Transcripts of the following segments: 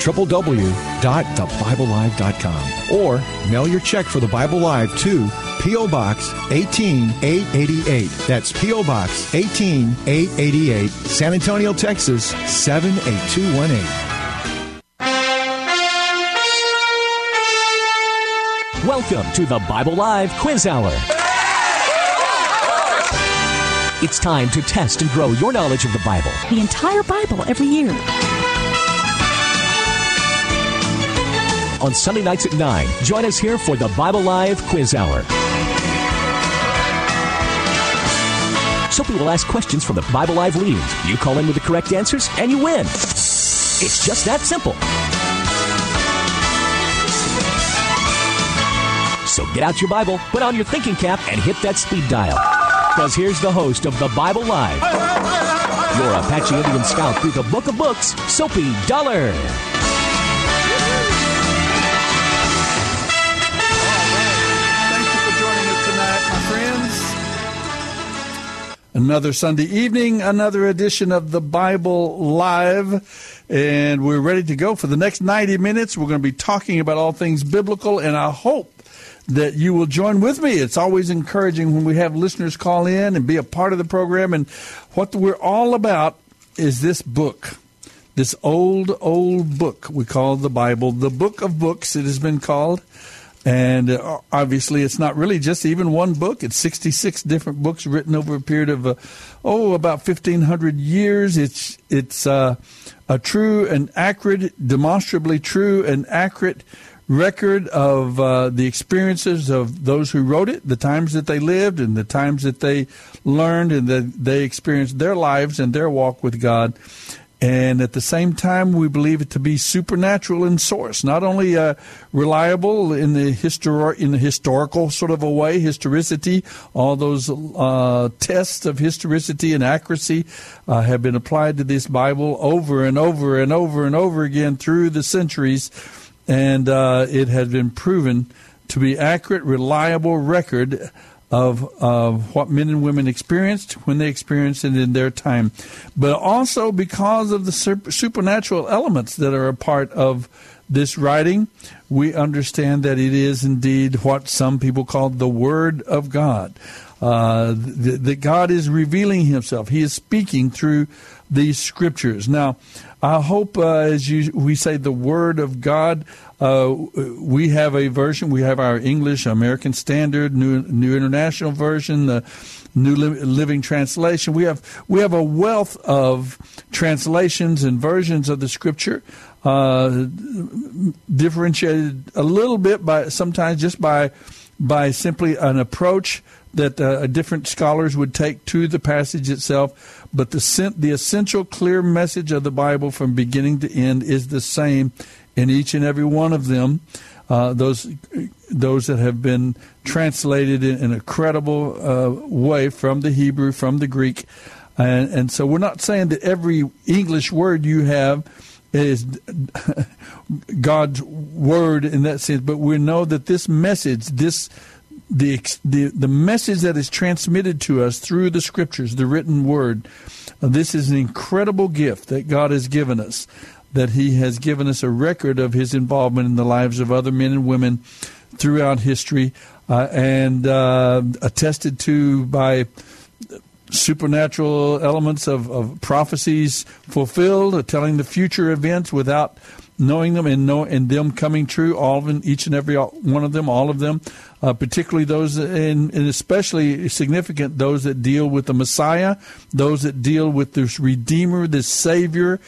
www.thebiblelive.com or mail your check for the Bible Live to P.O. Box 18888. That's P.O. Box 18888, San Antonio, Texas 78218. Welcome to the Bible Live Quiz Hour. It's time to test and grow your knowledge of the Bible. The entire Bible every year. On Sunday nights at 9. Join us here for the Bible Live Quiz Hour. Soapy will ask questions from the Bible Live leaders. You call in with the correct answers, and you win. It's just that simple. So get out your Bible, put on your thinking cap, and hit that speed dial. Because here's the host of the Bible Live, your Apache Indian scout through the Book of Books, Soapy Dollar. Another Sunday evening, another edition of the Bible Live, and we're ready to go for the next 90 minutes. We're going to be talking about all things biblical, and I hope that you will join with me. It's always encouraging when we have listeners call in and be a part of the program. And what we're all about is this book, this old, old book we call the Bible, the book of books, it has been called. And uh, obviously, it's not really just even one book. It's 66 different books written over a period of, uh, oh, about 1,500 years. It's, it's uh, a true and accurate, demonstrably true and accurate record of uh, the experiences of those who wrote it, the times that they lived, and the times that they learned and that they experienced their lives and their walk with God and at the same time, we believe it to be supernatural in source, not only uh, reliable in the histor- in the historical sort of a way, historicity. All those uh, tests of historicity and accuracy uh, have been applied to this Bible over and over and over and over again through the centuries, and uh, it has been proven to be accurate, reliable record of, of what men and women experienced when they experienced it in their time, but also because of the supernatural elements that are a part of this writing, we understand that it is indeed what some people call the Word of God. Uh, that, that God is revealing Himself. He is speaking through these scriptures. Now, I hope uh, as you, we say the Word of God, uh, we have a version. We have our English American Standard, New New International Version, the New Living Translation. We have we have a wealth of translations and versions of the Scripture, uh, differentiated a little bit by sometimes just by by simply an approach that uh, different scholars would take to the passage itself. But the the essential, clear message of the Bible from beginning to end is the same in each and every one of them. Uh, those those that have been translated in, in a credible uh, way from the Hebrew, from the Greek, and, and so we're not saying that every English word you have is God's word in that sense, but we know that this message, this the the the message that is transmitted to us through the scriptures, the written word, this is an incredible gift that God has given us that he has given us a record of his involvement in the lives of other men and women throughout history uh, and uh, attested to by supernatural elements of, of prophecies fulfilled, telling the future events without knowing them and know and them coming true, all of them, each and every one of them, all of them, uh, particularly those and, and especially significant those that deal with the Messiah, those that deal with this Redeemer, this Savior.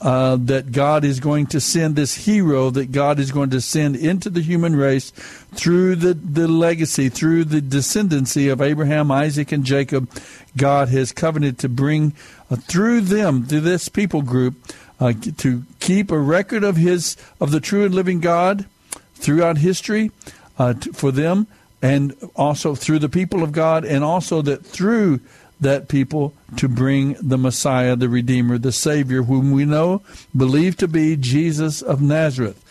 Uh, that God is going to send this hero that God is going to send into the human race through the, the legacy, through the descendancy of Abraham, Isaac, and Jacob. God has covenanted to bring uh, through them, through this people group, uh, to keep a record of his of the true and living God throughout history uh, to, for them, and also through the people of God, and also that through that people to bring the Messiah, the Redeemer, the Savior, whom we know believe to be Jesus of Nazareth.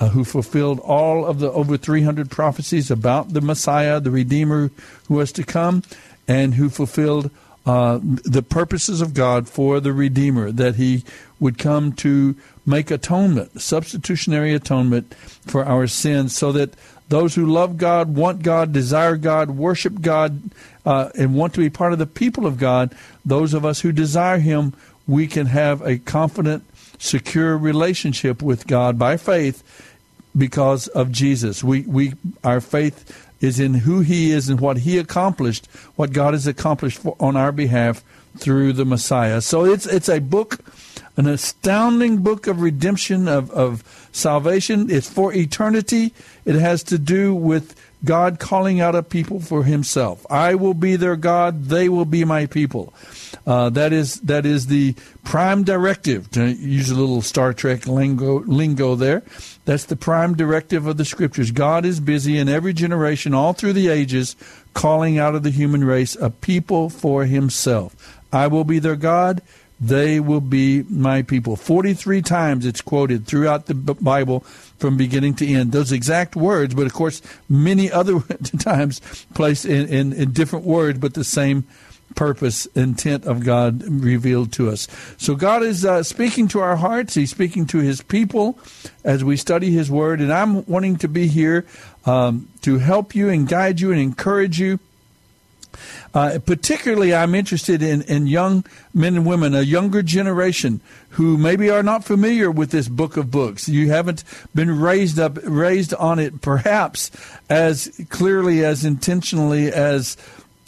Uh, who fulfilled all of the over 300 prophecies about the Messiah, the Redeemer who was to come, and who fulfilled uh, the purposes of God for the Redeemer, that he would come to make atonement, substitutionary atonement for our sins, so that those who love God, want God, desire God, worship God, uh, and want to be part of the people of God, those of us who desire Him, we can have a confident, secure relationship with God by faith because of Jesus. We, we, our faith is in who He is and what He accomplished, what God has accomplished for, on our behalf through the Messiah. So it's it's a book an astounding book of redemption, of, of salvation. It's for eternity. It has to do with God calling out a people for himself. I will be their God, they will be my people. Uh, that is that is the prime directive. To use a little Star Trek lingo, lingo there, that's the prime directive of the Scriptures. God is busy in every generation, all through the ages, calling out of the human race a people for Himself. I will be their God. They will be my people. 43 times it's quoted throughout the Bible from beginning to end. Those exact words, but of course, many other times placed in, in, in different words, but the same purpose, intent of God revealed to us. So God is uh, speaking to our hearts. He's speaking to His people as we study His Word. And I'm wanting to be here um, to help you and guide you and encourage you uh, particularly, I'm interested in, in young men and women, a younger generation who maybe are not familiar with this book of books. You haven't been raised up, raised on it, perhaps as clearly, as intentionally as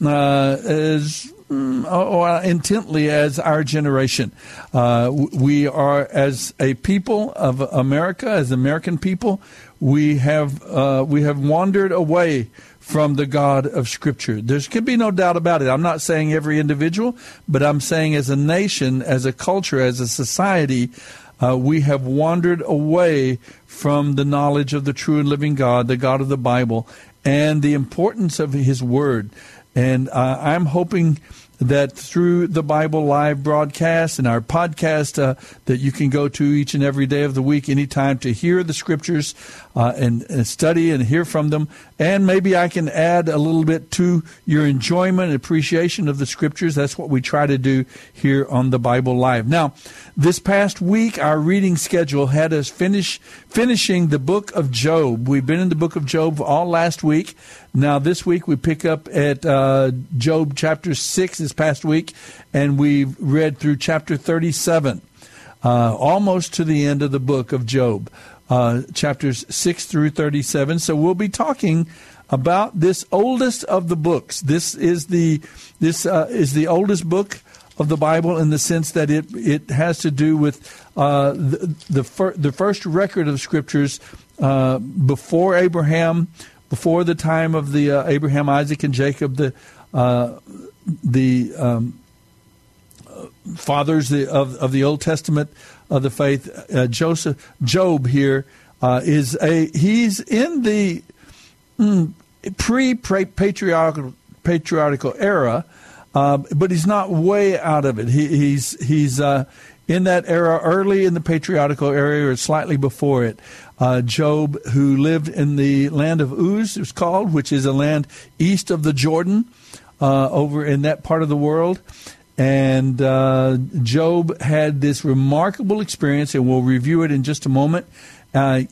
uh, as mm, or intently as our generation. Uh, we are, as a people of America, as American people, we have uh, we have wandered away from the God of Scripture. There can be no doubt about it. I'm not saying every individual, but I'm saying as a nation, as a culture, as a society, uh, we have wandered away from the knowledge of the true and living God, the God of the Bible, and the importance of His Word. And uh, I'm hoping that through the Bible Live broadcast and our podcast uh, that you can go to each and every day of the week, anytime to hear the scriptures uh, and, and, study and hear from them. And maybe I can add a little bit to your enjoyment and appreciation of the scriptures. That's what we try to do here on the Bible Live. Now, this past week, our reading schedule had us finish finishing the book of Job. We've been in the book of Job all last week. Now, this week we pick up at uh, Job chapter 6 this past week, and we've read through chapter 37, uh, almost to the end of the book of Job, uh, chapters 6 through 37. So we'll be talking about this oldest of the books. This is the this uh, is the oldest book of the Bible in the sense that it it has to do with uh, the the, fir- the, first record of scriptures uh, before Abraham before the time of the uh, Abraham, Isaac, and Jacob, the uh, the um, fathers of of the Old Testament of the faith, uh, Joseph, Job here uh, is a he's in the mm, pre patriarchal patriarchal era, uh, but he's not way out of it. He, he's he's uh, in that era, early in the patriarchal era, or slightly before it uh, Job, who lived in the land of Uz, it's called, which is a land east of the Jordan, uh, over in that part of the world. And uh, Job had this remarkable experience, and we'll review it in just a moment. Uh,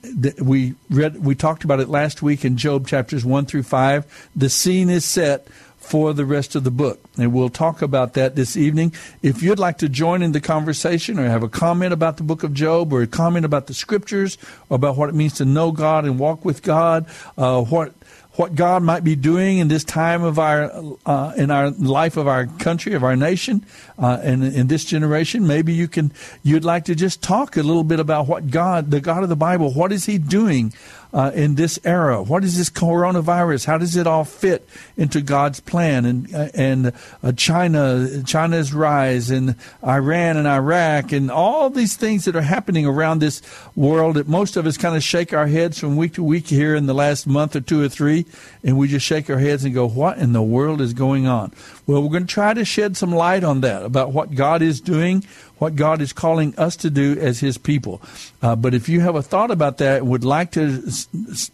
we read, we talked about it last week in Job chapters one through five. The scene is set for the rest of the book. And we'll talk about that this evening. If you'd like to join in the conversation or have a comment about the book of Job or a comment about the scriptures or about what it means to know God and walk with God, uh, what what God might be doing in this time of our uh, in our life of our country of our nation uh, and in this generation. Maybe you can you'd like to just talk a little bit about what God, the God of the Bible, what is He doing uh, in this era? What is this coronavirus? How does it all fit into God's plan? And uh, and uh, China, China's rise, and Iran and Iraq, and all these things that are happening around this world that most of us kind of shake our heads from week to week here in the last month or two or three, and we just shake our heads and go, "What in the world is going on?" Well, we're going to try to shed some light on that about what God is doing, what God is calling us to do as His people. Uh, but if you have a thought about that and would like to s- s-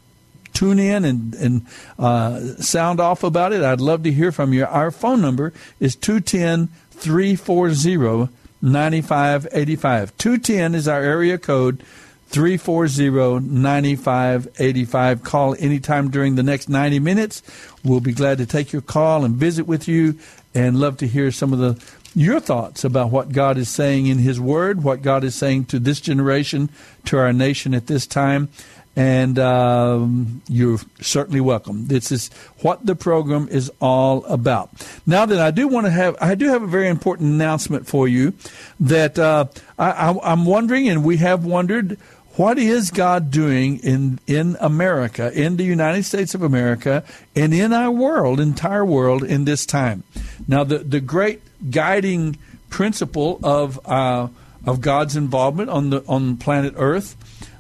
tune in and, and uh, sound off about it, I'd love to hear from you. Our phone number is 210 340 9585. 210 is our area code. 340-9585. Call anytime during the next 90 minutes. We'll be glad to take your call and visit with you and love to hear some of the your thoughts about what God is saying in his word, what God is saying to this generation, to our nation at this time. And um, you're certainly welcome. This is what the program is all about. Now that I do want to have, I do have a very important announcement for you that uh, I, I'm wondering, and we have wondered, what is God doing in, in America, in the United States of America, and in our world, entire world, in this time? Now, the, the great guiding principle of uh, of God's involvement on the on planet Earth,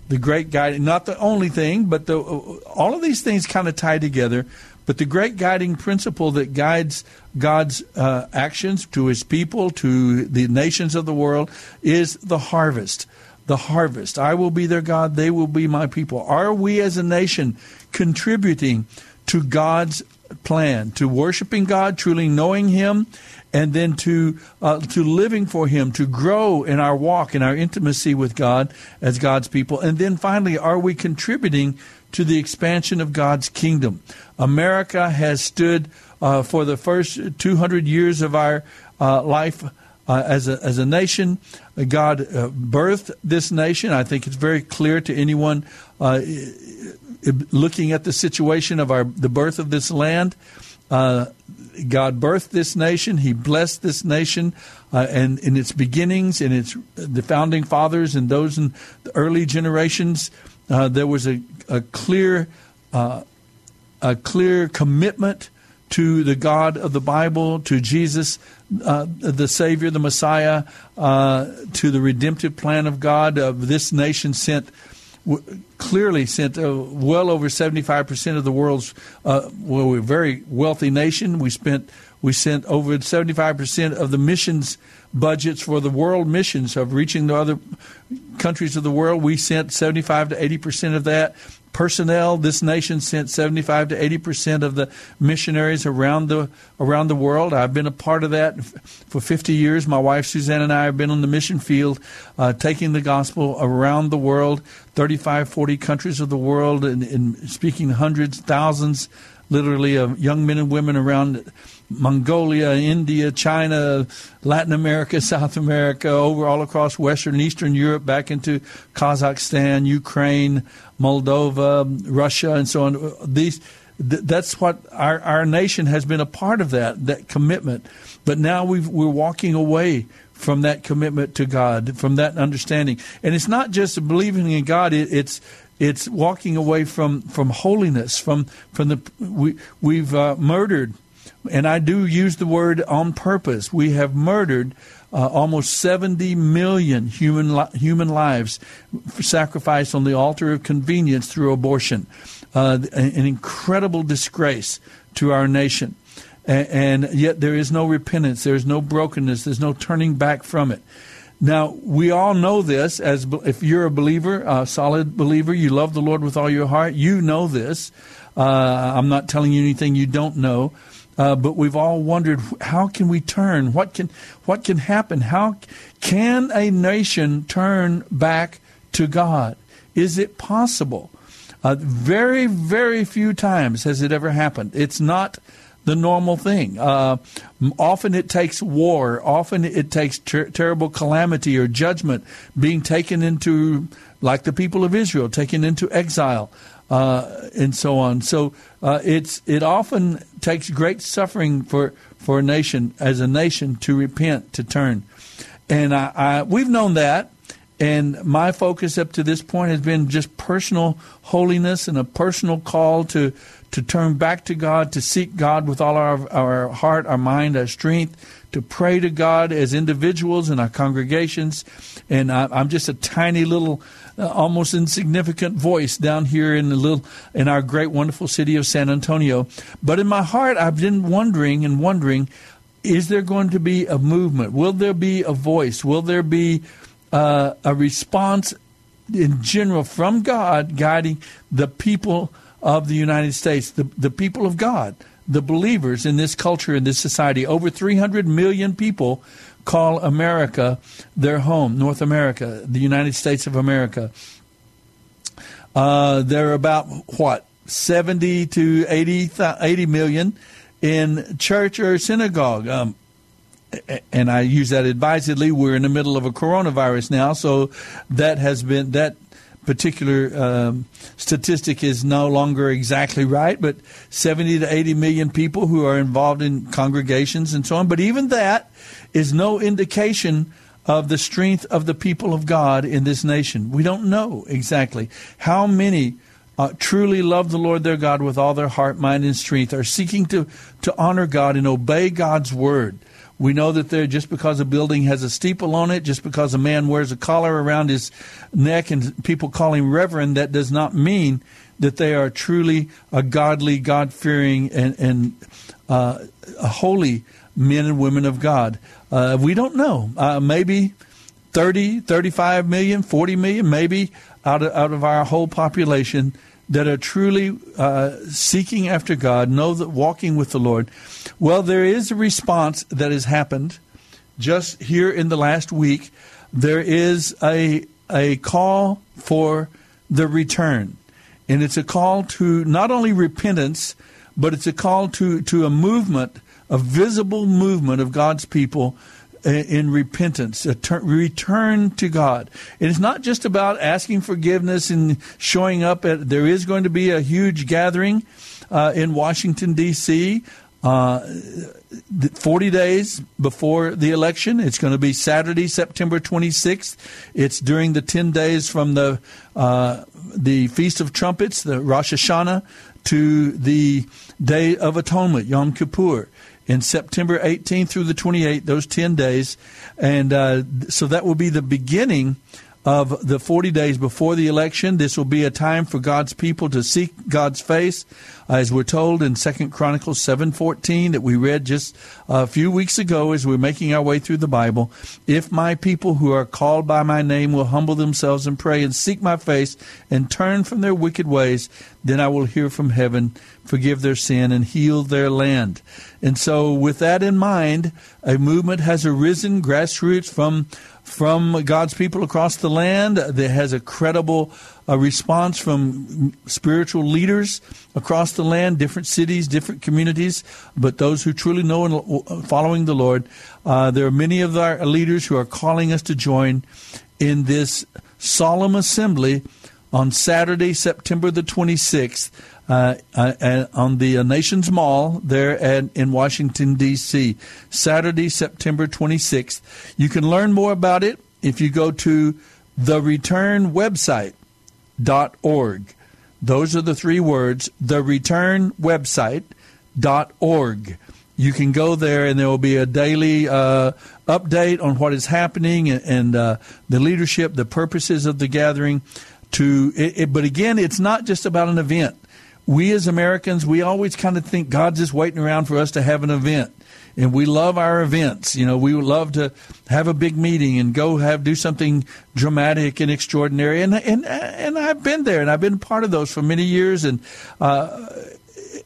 the great guiding, not the only thing, but the all of these things kind of tie together. But the great guiding principle that guides God's uh, actions to His people, to the nations of the world, is the harvest the harvest. I will be their God, they will be my people. Are we as a nation contributing to God's plan, to worshiping God, truly knowing Him, and then to uh, to living for Him, to grow in our walk, in our intimacy with God as God's people, and then finally, are we contributing to the expansion of God's kingdom? America has stood uh, for the first 200 years of our uh, life uh, as a as a nation. Uh, God uh, birthed this nation. I think it's very clear to anyone uh, looking at the situation of our the birth of this land. Uh, God birthed this nation. He blessed this nation, uh, and in its beginnings, in its the founding fathers and those in the early generations, there was a, a clear a clear commitment to the God of the Bible, to Jesus, uh, the Savior, the Messiah, uh, to the redemptive plan of God. Uh, this nation sent w- clearly sent uh, well over seventy five percent of the world's. Uh, well, we're a very wealthy nation. We spent we sent over seventy five percent of the missions budgets for the world missions of reaching the other countries of the world. We sent seventy five to eighty percent of that personnel. This nation sent 75 to 80 percent of the missionaries around the around the world. I've been a part of that for 50 years. My wife Suzanne and I have been on the mission field, uh, taking the gospel around the world, 35, 40 countries of the world, and, and speaking hundreds, thousands, literally of young men and women around Mongolia, India, China, Latin America, South America, over all across Western and Eastern Europe, back into Kazakhstan, Ukraine, Moldova, Russia, and so on. These that's what our, our nation has been a part of that that commitment. But now we we're walking away from that commitment to God, from that understanding, and it's not just believing in God. It, it's it's walking away from, from holiness, from from the we we've uh, murdered and I do use the word on purpose. We have murdered uh, almost 70 million human li- human lives sacrificed on the altar of convenience through abortion. Uh, an incredible disgrace to our nation. And, yet there is no repentance, there is no brokenness, there's no turning back from it. Now, we all know this as if you're a believer, a solid believer, you love the Lord with all your heart, you know this. Uh, I'm not telling you anything you don't know. Uh, but we've all wondered how can we turn? What can what can happen? How can a nation turn back to God? Is it possible? Uh, very very few times has it ever happened. It's not the normal thing. Uh, often it takes war. Often it takes ter- terrible calamity or judgment being taken into, like the people of Israel, taken into exile. Uh, and so on. So uh, it's it often takes great suffering for for a nation as a nation to repent to turn, and I, I, we've known that. And my focus up to this point has been just personal holiness and a personal call to to turn back to God, to seek God with all our, our heart, our mind, our strength, to pray to God as individuals in our congregations. And I, am just a tiny little, uh, almost insignificant voice down here in the little, in our great, wonderful city of San Antonio. But in my heart, I've been wondering and wondering, is there going to be a movement? Will there be a voice? Will there be uh, a response in general from God guiding the people? of the United States, the, the people of God, the believers in this culture, in this society. Over 300 million people call America their home, North America, the United States of America. Uh, there are about, what, 70 to 80, 80 million in church or synagogue. Um, and I use that advisedly. We're in the middle of a coronavirus now, so that has been that particular um, statistic is no longer exactly right, but 70 to 80 million people who are involved in congregations and so on. But even that is no indication of the strength of the people of God in this nation. We don't know exactly how many uh, truly love the Lord their God with all their heart, mind, and strength, are seeking to, to honor God and obey God's word. We know that there just because a building has a steeple on it, just because a man wears a collar around his neck and people call him reverend, that does not mean that they are truly a godly, God fearing, and, and uh, holy men and women of God. Uh, we don't know. Uh, maybe 30, 35 million, 40 million, maybe out of, out of our whole population that are truly uh, seeking after God, know that walking with the Lord. Well, there is a response that has happened just here in the last week. There is a a call for the return, and it's a call to not only repentance, but it's a call to to a movement, a visible movement of God's people in repentance, return to God. It is not just about asking forgiveness and showing up at. There is going to be a huge gathering uh, in Washington D.C. Uh, 40 days before the election. It's going to be Saturday, September 26th. It's during the 10 days from the uh, the Feast of Trumpets, the Rosh Hashanah, to the Day of Atonement, Yom Kippur in September 18th through the 28th, those 10 days. And uh, so that will be the beginning of the 40 days before the election. This will be a time for God's people to seek God's face, uh, as we're told in Second Chronicles 7:14 that we read just a few weeks ago as we're making our way through the Bible. If my people who are called by my name will humble themselves and pray and seek my face and turn from their wicked ways, then I will hear from heaven, forgive their sin and heal their land. And so with that in mind, a movement has arisen grassroots from from God's people across the land that has a credible uh, response from spiritual leaders across the land, different cities, different communities, but those who truly know and uh, following the Lord. Uh, there are many of our leaders who are calling us to join in this solemn assembly on Saturday, September the 26th uh, uh, on the uh, Nations Mall there at, in Washington, D.C., Saturday, September 26th. You can learn more about it if you go to the return website dot org. Those are the three words, the return website dot org. You can go there and there will be a daily uh, update on what is happening and, and uh, the leadership, the purposes of the gathering. To it, it, but again, it's not just about an event we as Americans, we always kind of think God's just waiting around for us to have an event. And we love our events. You know, we love to have a big meeting and go have do something dramatic and extraordinary. And and and I've been there, and I've been part of those for many years. And uh,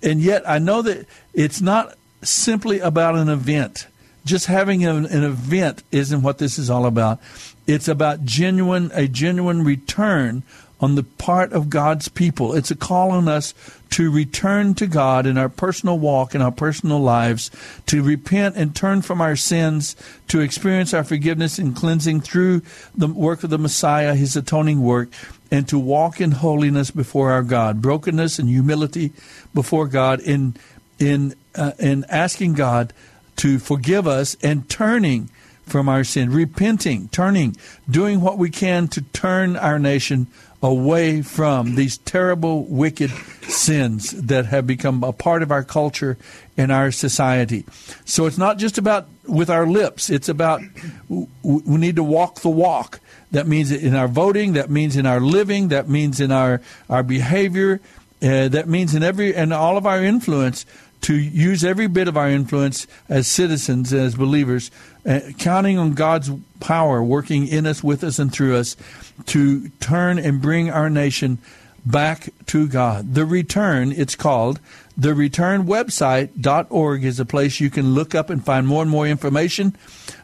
and yet I know that it's not simply about an event. Just having an, an event isn't what this is all about. It's about genuine a genuine return on the part of God's people. It's a call on us to return to God in our personal walk, in our personal lives, to repent and turn from our sins, to experience our forgiveness and cleansing through the work of the Messiah, his atoning work, and to walk in holiness before our God, brokenness and humility before God, in in uh, in asking God to forgive us and turning from our sin, repenting, turning, doing what we can to turn our nation away from these terrible, wicked sins that have become a part of our culture and our society. So it's not just about with our lips, it's about we need to walk the walk. That means in our voting, that means in our living, that means in our, our behavior, uh, that means in every and all of our influence to use every bit of our influence as citizens, as believers, uh, counting on God's power working in us, with us, and through us to turn and bring our nation back to God. The Return, it's called. The Return website.org is a place you can look up and find more and more information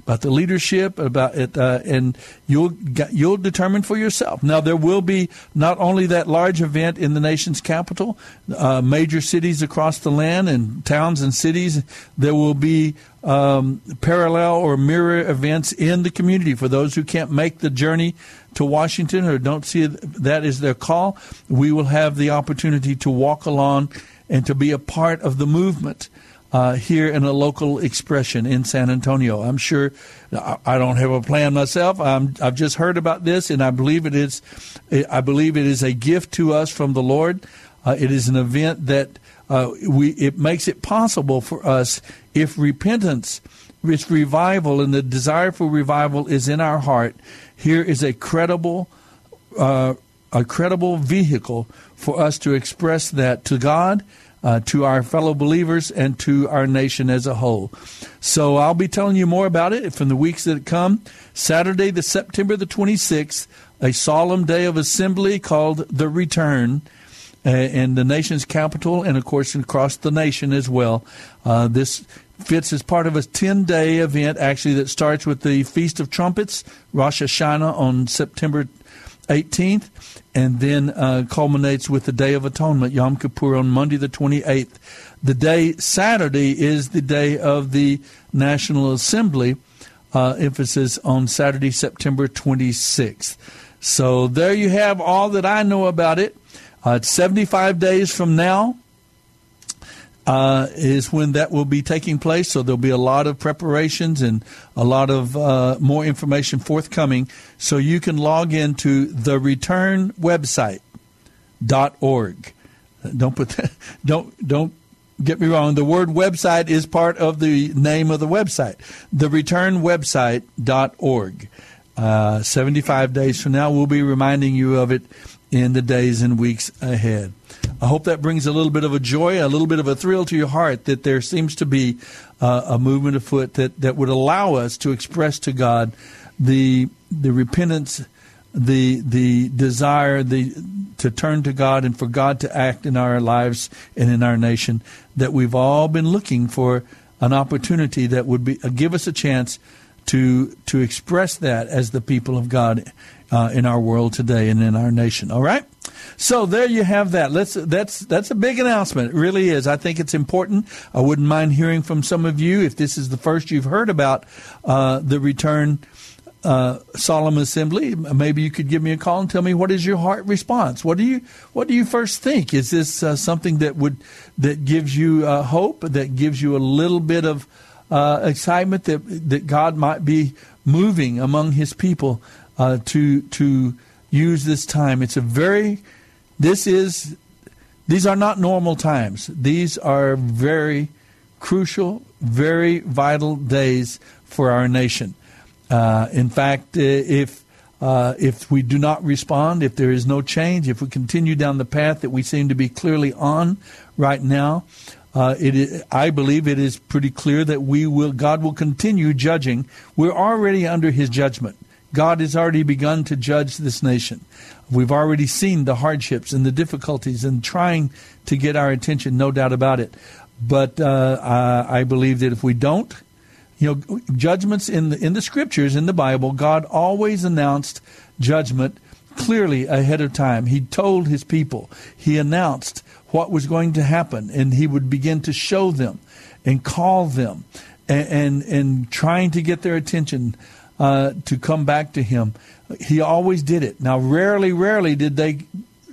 about the leadership, about it, uh, and you'll you'll determine for yourself. Now there will be not only that large event in the nation's capital, uh, major cities across the land, and towns and cities. There will be um, parallel or mirror events in the community for those who can't make the journey to Washington or don't see that as their call. We will have the opportunity to walk along and to be a part of the movement uh, here in a local expression in San Antonio. I'm sure I don't have a plan myself. i have just heard about this, and I believe it is. I believe it is a gift to us from the Lord. Uh, it is an event that uh, we. It makes it possible for us if repentance, if revival, and the desire for revival is in our heart. Here is a credible, uh, a credible vehicle for us to express that to God uh, to our fellow believers and to our nation as a whole. So I'll be telling you more about it from the weeks that come. Saturday, the September the 26th, a solemn day of assembly called the Return. Uh, in the nation's capital, and of course across the nation as well. Uh, this fits as part of a 10 day event, actually, that starts with the Feast of Trumpets, Rosh Hashanah, on September 18th, and then uh, culminates with the Day of Atonement, Yom Kippur, on Monday the 28th. The day Saturday is the day of the National Assembly, uh, emphasis on Saturday, September 26th. So there you have all that I know about it. Uh, it's 75 days from now uh, is when that will be taking place. So there'll be a lot of preparations and a lot of uh, more information forthcoming. So you can log into the return website dot org. Don't put that, don't don't get me wrong. The word website is part of the name of the website. The return website dot org. Uh, 75 days from now, we'll be reminding you of it in the days and weeks ahead. I hope that brings a little bit of a joy, a little bit of a thrill to your heart that there seems to be uh, a movement afoot that, that would allow us to express to God the the repentance, the the desire, the to turn to God and for God to act in our lives and in our nation. That we've all been looking for an opportunity that would be uh, give us a chance to to express that as the people of God uh, in our world today and in our nation. All right. So there you have that. Let's that's that's a big announcement. It really is. I think it's important. I wouldn't mind hearing from some of you if this is the first you've heard about uh, the return. Uh, solemn assembly. Maybe you could give me a call and tell me what is your heart response. What do you What do you first think? Is this uh, something that would that gives you uh, hope? That gives you a little bit of uh, excitement that that God might be moving among His people uh, to to use this time. It's a very this is these are not normal times. These are very crucial, very vital days for our nation. Uh, in fact, uh, if uh, if we do not respond, if there is no change, if we continue down the path that we seem to be clearly on right now, uh, it is, I believe it is pretty clear that we will God will continue judging. We're already under His judgment. God has already begun to judge this nation. We've already seen the hardships and the difficulties and trying to get our attention, no doubt about it. But uh, I believe that if we don't, you know, judgments in the in the scriptures in the Bible, God always announced judgment clearly ahead of time. He told his people, he announced what was going to happen, and he would begin to show them and call them and, and, and trying to get their attention uh, to come back to him. He always did it. Now, rarely, rarely did they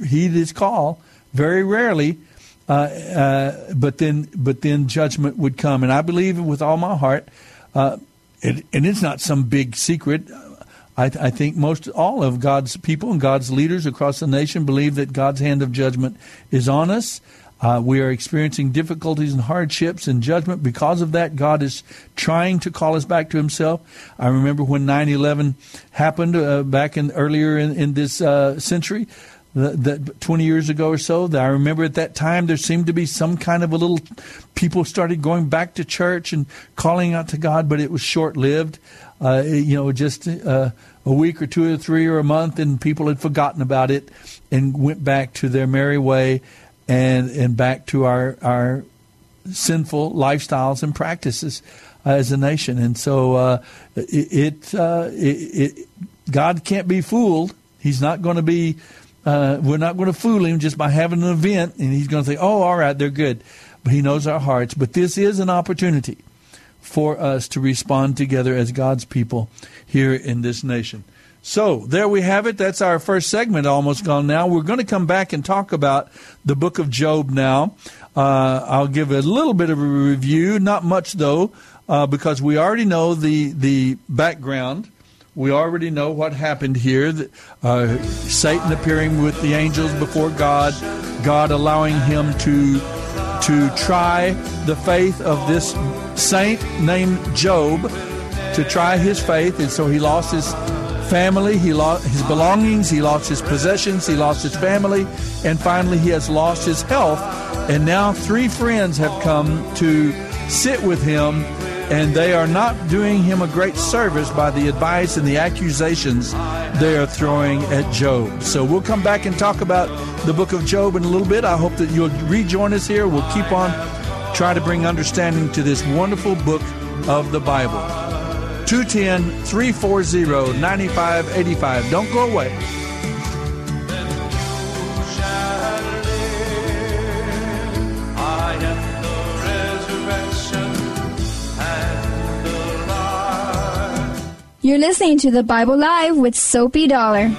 heed his call. Very rarely, uh, uh, but then, but then judgment would come. And I believe with all my heart, uh, it, and it's not some big secret. I, I, think most all of God's people and God's leaders across the nation believe that God's hand of judgment is on us. Uh, we are experiencing difficulties and hardships and judgment. Because of that, God is trying to call us back to Himself. I remember when 9 11 happened uh, back in earlier in, in this uh, century. That 20 years ago or so, that I remember at that time there seemed to be some kind of a little people started going back to church and calling out to God, but it was short lived. Uh, you know, just uh, a week or two or three or a month, and people had forgotten about it and went back to their merry way and and back to our our sinful lifestyles and practices as a nation. And so uh, it, it, uh, it, it, God can't be fooled. He's not going to be. Uh, we're not going to fool him just by having an event, and he's going to say, "Oh, all right, they're good." But he knows our hearts. But this is an opportunity for us to respond together as God's people here in this nation. So there we have it. That's our first segment almost gone now. We're going to come back and talk about the book of Job now. Uh, I'll give a little bit of a review, not much though, uh, because we already know the the background. We already know what happened here. Uh, Satan appearing with the angels before God, God allowing him to to try the faith of this saint named Job, to try his faith, and so he lost his family, he lost his belongings, he lost his possessions, he lost his family, and finally he has lost his health. And now three friends have come to sit with him, and they are not doing him a great service by the advice and the accusations they are throwing at Job. So we'll come back and talk about the book of Job in a little bit. I hope that you'll rejoin us here. We'll keep on trying to bring understanding to this wonderful book of the Bible. 210 340 9585. Don't go away. You're listening to the Bible Live with Soapy Dollar.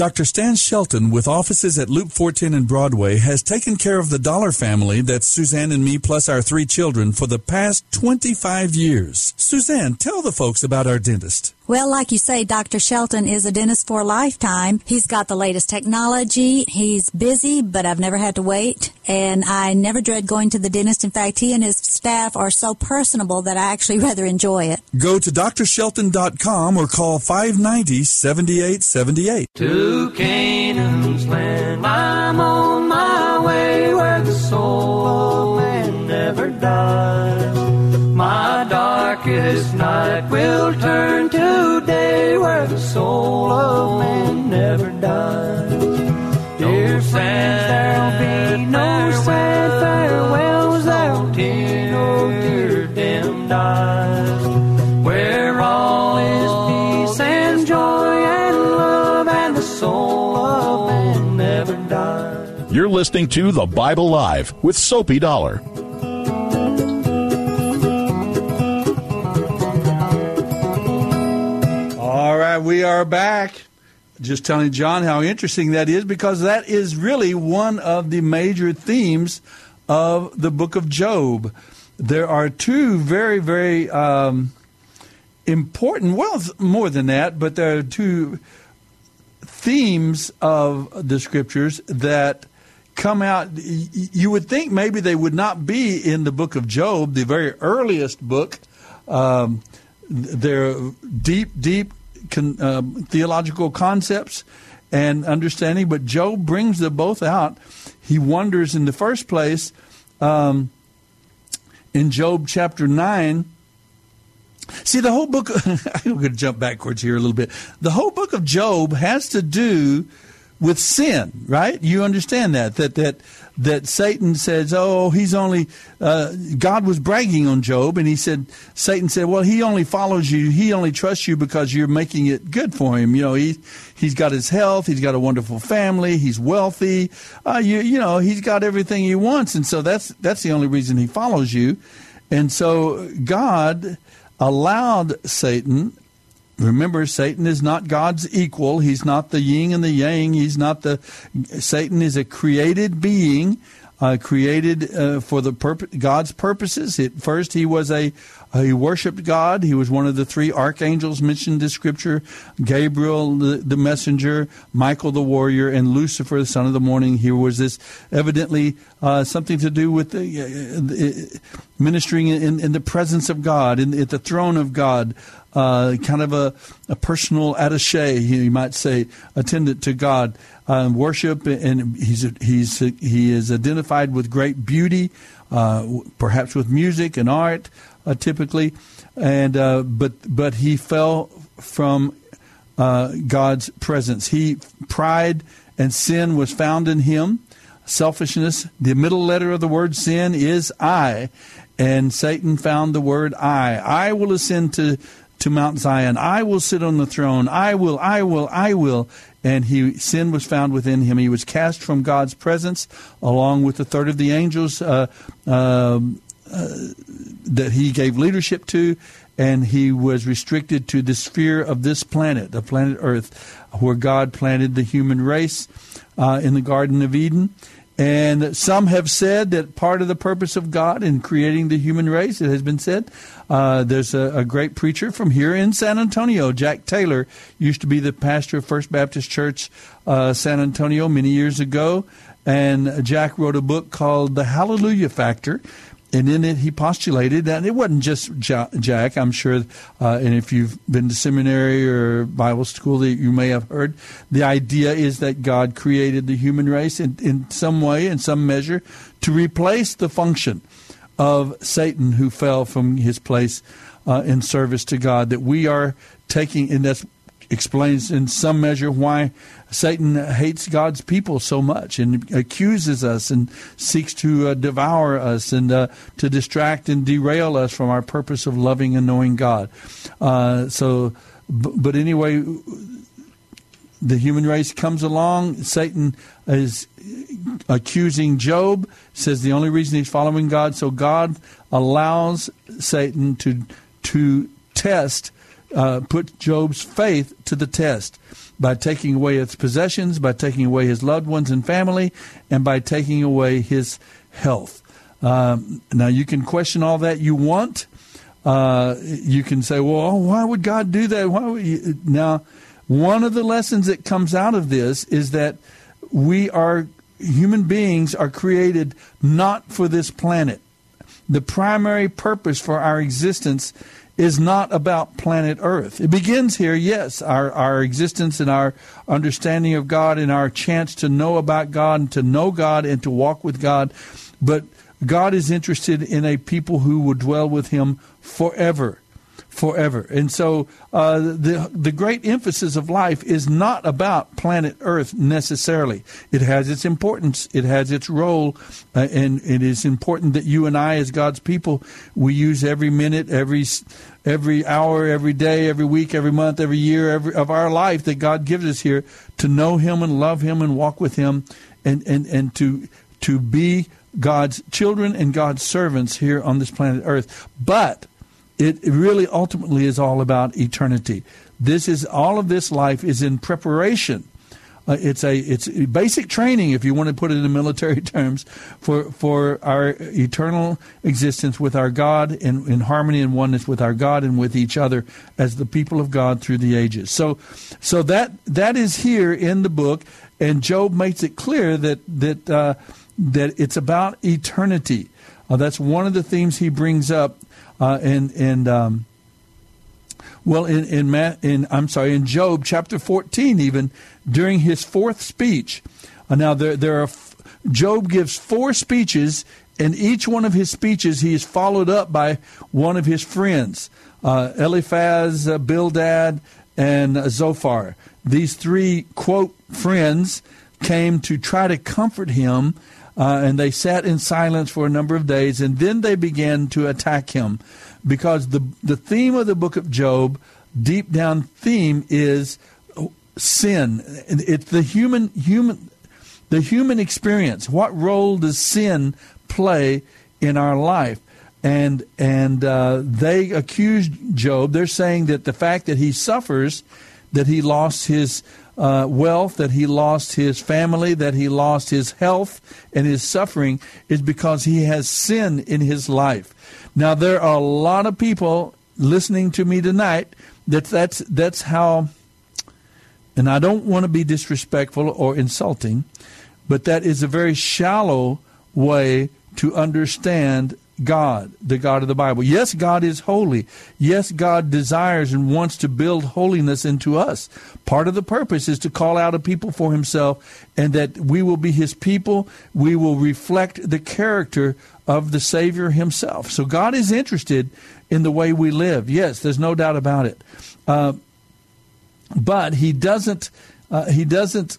Dr. Stan Shelton, with offices at Loop 410 and Broadway, has taken care of the Dollar family, that's Suzanne and me plus our three children, for the past 25 years. Suzanne, tell the folks about our dentist. Well, like you say, Dr. Shelton is a dentist for a lifetime. He's got the latest technology. He's busy, but I've never had to wait. And I never dread going to the dentist. In fact, he and his staff are so personable that I actually rather enjoy it. Go to drshelton.com or call 590 7878. To Canaan's land, I'm on my way where the soul of man never dies. My darkest night will turn You're listening to The Bible Live with Soapy Dollar. All right, we are back. Just telling John how interesting that is because that is really one of the major themes of the book of Job. There are two very, very um, important, well, more than that, but there are two themes of the scriptures that come out. You would think maybe they would not be in the book of Job, the very earliest book. Um, deep, deep con, uh, theological concepts and understanding, but Job brings them both out. He wonders in the first place um, in Job chapter 9 See, the whole book, I'm going to jump backwards here a little bit. The whole book of Job has to do with sin, right? You understand that, that, that, that Satan says, oh, he's only, uh, God was bragging on Job, and he said, Satan said, well, he only follows you, he only trusts you because you're making it good for him. You know, he, he's got his health, he's got a wonderful family, he's wealthy, uh, you, you know, he's got everything he wants, and so that's, that's the only reason he follows you. And so God, allowed Satan. Remember, Satan is not God's equal. He's not the yin and the yang. He's not the. Satan is a created being, uh, created uh, for the purpose, God's purposes. At first, he was a uh, he worshipped God. He was one of the three archangels mentioned in Scripture Gabriel, the, the, messenger, Michael, the warrior, and Lucifer, the son of the morning. Here was this evidently uh, something to do with the, uh, ministering in, in, the presence of God, in, at the throne of God. Uh, kind of a, a personal attache, you might say, attendant to God. Um, worship, and he's he's he is identified with great beauty, uh, perhaps with music and art uh, typically, and uh, but but he fell from uh, God's presence. He pride and sin was found in him. Selfishness. The middle letter of the word sin is I, and Satan found the word I. I will ascend to to Mount Zion. I will sit on the throne. I will. I will. I will. And he sin was found within him. He was cast from God's presence, along with a third of the angels. Uh, uh, uh, that he gave leadership to, and he was restricted to the sphere of this planet, the planet Earth, where God planted the human race uh, in the Garden of Eden. And some have said that part of the purpose of God in creating the human race, it has been said, uh, there's a, a, great preacher from here in San Antonio, Jack Taylor, used to be the pastor of First Baptist Church, uh, San Antonio, many years ago. And Jack wrote a book called The Hallelujah Factor and in it he postulated that it wasn't just Jack. I'm sure, uh, and if you've been to seminary or Bible school, you may have heard the idea is that God created the human race in, in some way, in some measure, to replace the function of Satan, who fell from his place uh, in service to God. That we are taking, and that explains in some measure why Satan hates God's people so much and accuses us and seeks to uh, devour us and uh, to distract and derail us from our purpose of loving and knowing God. Uh, so, but anyway, the human race comes along. Satan is accusing Job, says the only reason he's following God, so God allows Satan to to test, uh, put Job's faith to the test by taking away its possessions, by taking away his loved ones and family, and by taking away his health. Um, now, you can question all that you want. Uh, you can say, well, why would God do that? Why would you? Now, one of the lessons that comes out of this is that we are human beings are created not for this planet. The primary purpose for our existence is not about planet Earth. It begins here, yes, our, our existence and our understanding of God and our chance to know about God and to know God and to walk with God. But God is interested in a people who will dwell with Him forever forever. And so uh, the the great emphasis of life is not about planet Earth necessarily. It has its importance. It has its role, uh, and it is important that you and I, as God's people, we use every minute, every every hour, every day, every week, every month, every year every, of our life that God gives us here to know Him and love Him and walk with Him, and and and to to be God's children and God's servants here on this planet Earth. But it really ultimately is all about eternity. This is all of this life is in preparation. Uh, it's a it's basic training, if you want to put it in military terms, for for our eternal existence with our God in, in harmony and oneness with our God and with each other as the people of God through the ages. So, so that that is here in the book, and Job makes it clear that that uh, that it's about eternity. Uh, that's one of the themes he brings up uh, and and um, well in in, Matt, in I'm sorry in Job chapter 14 even during his fourth speech. Uh, now there there are Job gives four speeches, and each one of his speeches he is followed up by one of his friends. uh, Eliphaz, uh, Bildad, and uh, Zophar. These three, quote, friends came to try to comfort him, uh, and they sat in silence for a number of days, and then they began to attack him because the, the theme of the book of Job, deep down theme, is sin. It's the human, human, the human experience. What role does sin play in our life? and and uh, they accused Job. They're saying that the fact that he suffers, that he lost his uh, wealth, that he lost his family, that he lost his health and his suffering, is because he has sin in his life. Now there are a lot of people listening to me tonight that that's that's how. And I don't want to be disrespectful or insulting, but that is a very shallow way to understand God, the God of the Bible. Yes, God is holy. Yes, God desires and wants to build holiness into us. Part of the purpose is to call out a people for himself and that we will be his people. We will reflect the character of the Savior himself. So God is interested in the way we live. Yes, there's no doubt about it. Uh, but he doesn't, uh, he doesn't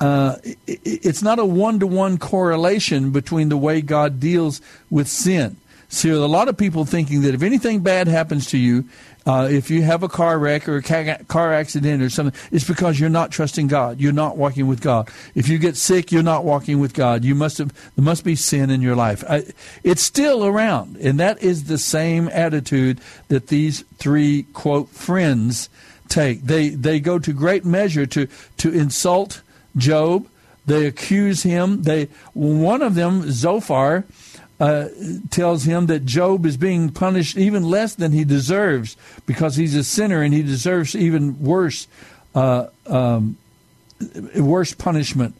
uh, it's not a one to one correlation between the way God deals with sin. See, a lot of people thinking that if anything bad happens to you, uh, if you have a car wreck or a car accident or something, it's because you're not trusting God. You're not walking with God. If you get sick, you're not walking with God. You must have there must be sin in your life. I, it's still around, and that is the same attitude that these three quote friends take. They they go to great measure to to insult Job. They accuse him. They one of them, Zophar, uh, tells him that Job is being punished even less than he deserves because he's a sinner and he deserves even worse, uh, um, worse punishment.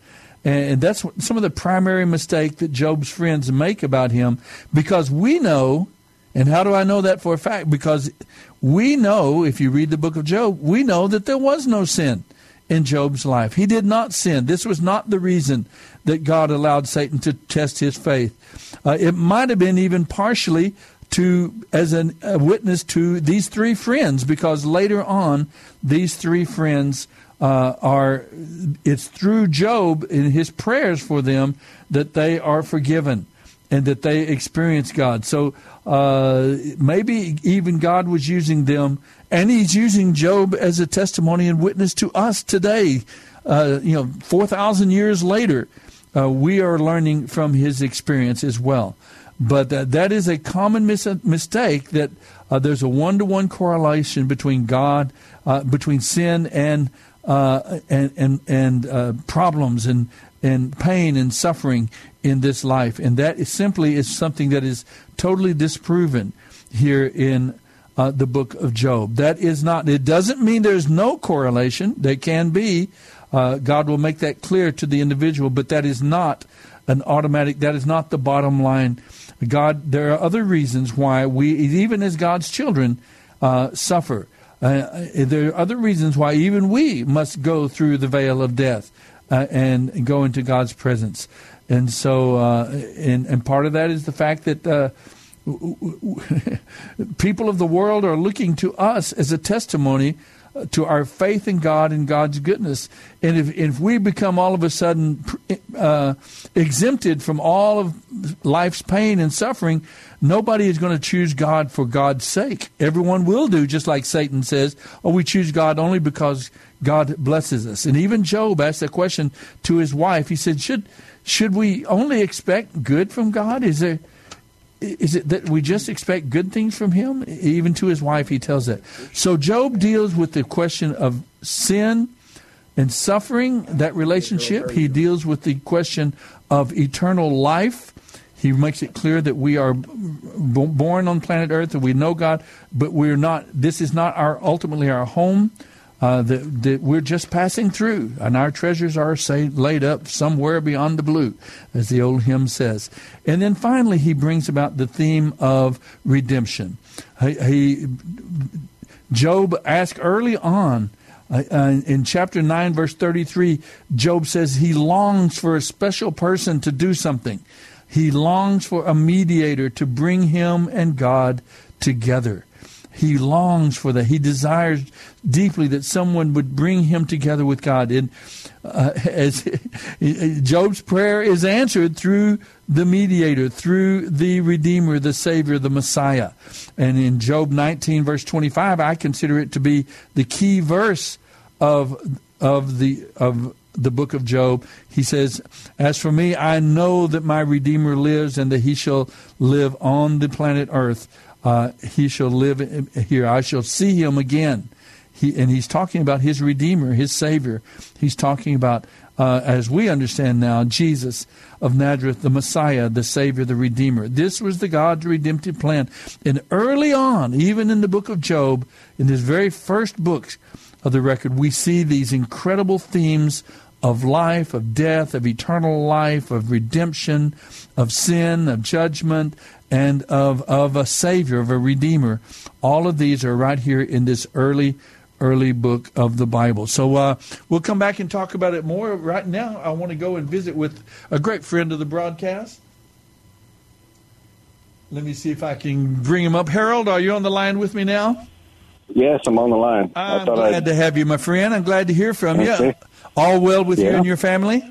And that's some of the primary mistake that Job's friends make about him because we know, and how do I know that for a fact? Because we know, if you read the book of Job, we know that there was no sin in Job's life. He did not sin. This was not the reason that God allowed Satan to test his faith. Uh, it might have been even partially to as an, a witness to these three friends, because later on, these three friends uh, are. It's through Job in his prayers for them that they are forgiven and that they experience God. So uh, maybe even God was using them and he's using Job as a testimony and witness to us today. Uh, you know, 4,000 years later, uh, we are learning from his experience as well. But uh, that is a common mis- mistake that uh, there's a one to one correlation between God, uh, between sin and uh, and and, and problems and and pain and suffering in this life, and that is simply is something that is totally disproven here in uh, the book of Job. That is not, it doesn't mean there's no correlation. There can be. Uh, God will make that clear to the individual, but that is not an automatic, that is not the bottom line. God, there are other reasons why we, even as God's children, uh, suffer. Uh, there are other reasons why even we must go through the veil of death uh, and go into God's presence. And so, uh, and, and part of that is the fact that uh, people of the world are looking to us as a testimony to our faith in God and God's goodness. And if, if we become all of a sudden uh, exempted from all of life's pain and suffering, nobody is going to choose God for God's sake. Everyone will do, just like Satan says, oh, we choose God only because God blesses us. And even Job asked a question to his wife. He said, should, should we only expect good from God? Is there is it that we just expect good things from him? Even to his wife, he tells that. So Job deals with the question of sin and suffering, that relationship. He deals with the question of eternal life. He makes it clear that we are born on planet Earth and we know God, but we're not. This is not our ultimately our home uh, that, that we're just passing through, and our treasures are say, laid up somewhere beyond the blue, as the old hymn says. And then finally, he brings about the theme of redemption. He, he Job asked early on. Uh, uh, in chapter 9, verse 33, Job says he longs for a special person to do something. He longs for a mediator to bring him and God together. He longs for that. He desires deeply that someone would bring him together with God. And uh, as Job's prayer is answered through the mediator, through the Redeemer, the Savior, the Messiah. And in Job 19, verse 25, I consider it to be the key verse of of the of the book of Job. He says, As for me, I know that my Redeemer lives and that he shall live on the planet earth. Uh, he shall live here. I shall see him again. He, and he's talking about his Redeemer, his Savior. He's talking about, uh, as we understand now, Jesus of Nazareth, the Messiah, the Savior, the Redeemer. This was the God's redemptive plan. And early on, even in the book of Job, in his very first books of the record, we see these incredible themes of life, of death, of eternal life, of redemption, of sin, of judgment, and of, of a Savior, of a Redeemer. All of these are right here in this early early book of the Bible. So uh, we'll come back and talk about it more. Right now, I want to go and visit with a great friend of the broadcast. Let me see if I can bring him up. Harold, are you on the line with me now? Yes, I'm on the line. I'm glad I'd... to have you, my friend. I'm glad to hear from okay. you. All well with yeah. you and your family?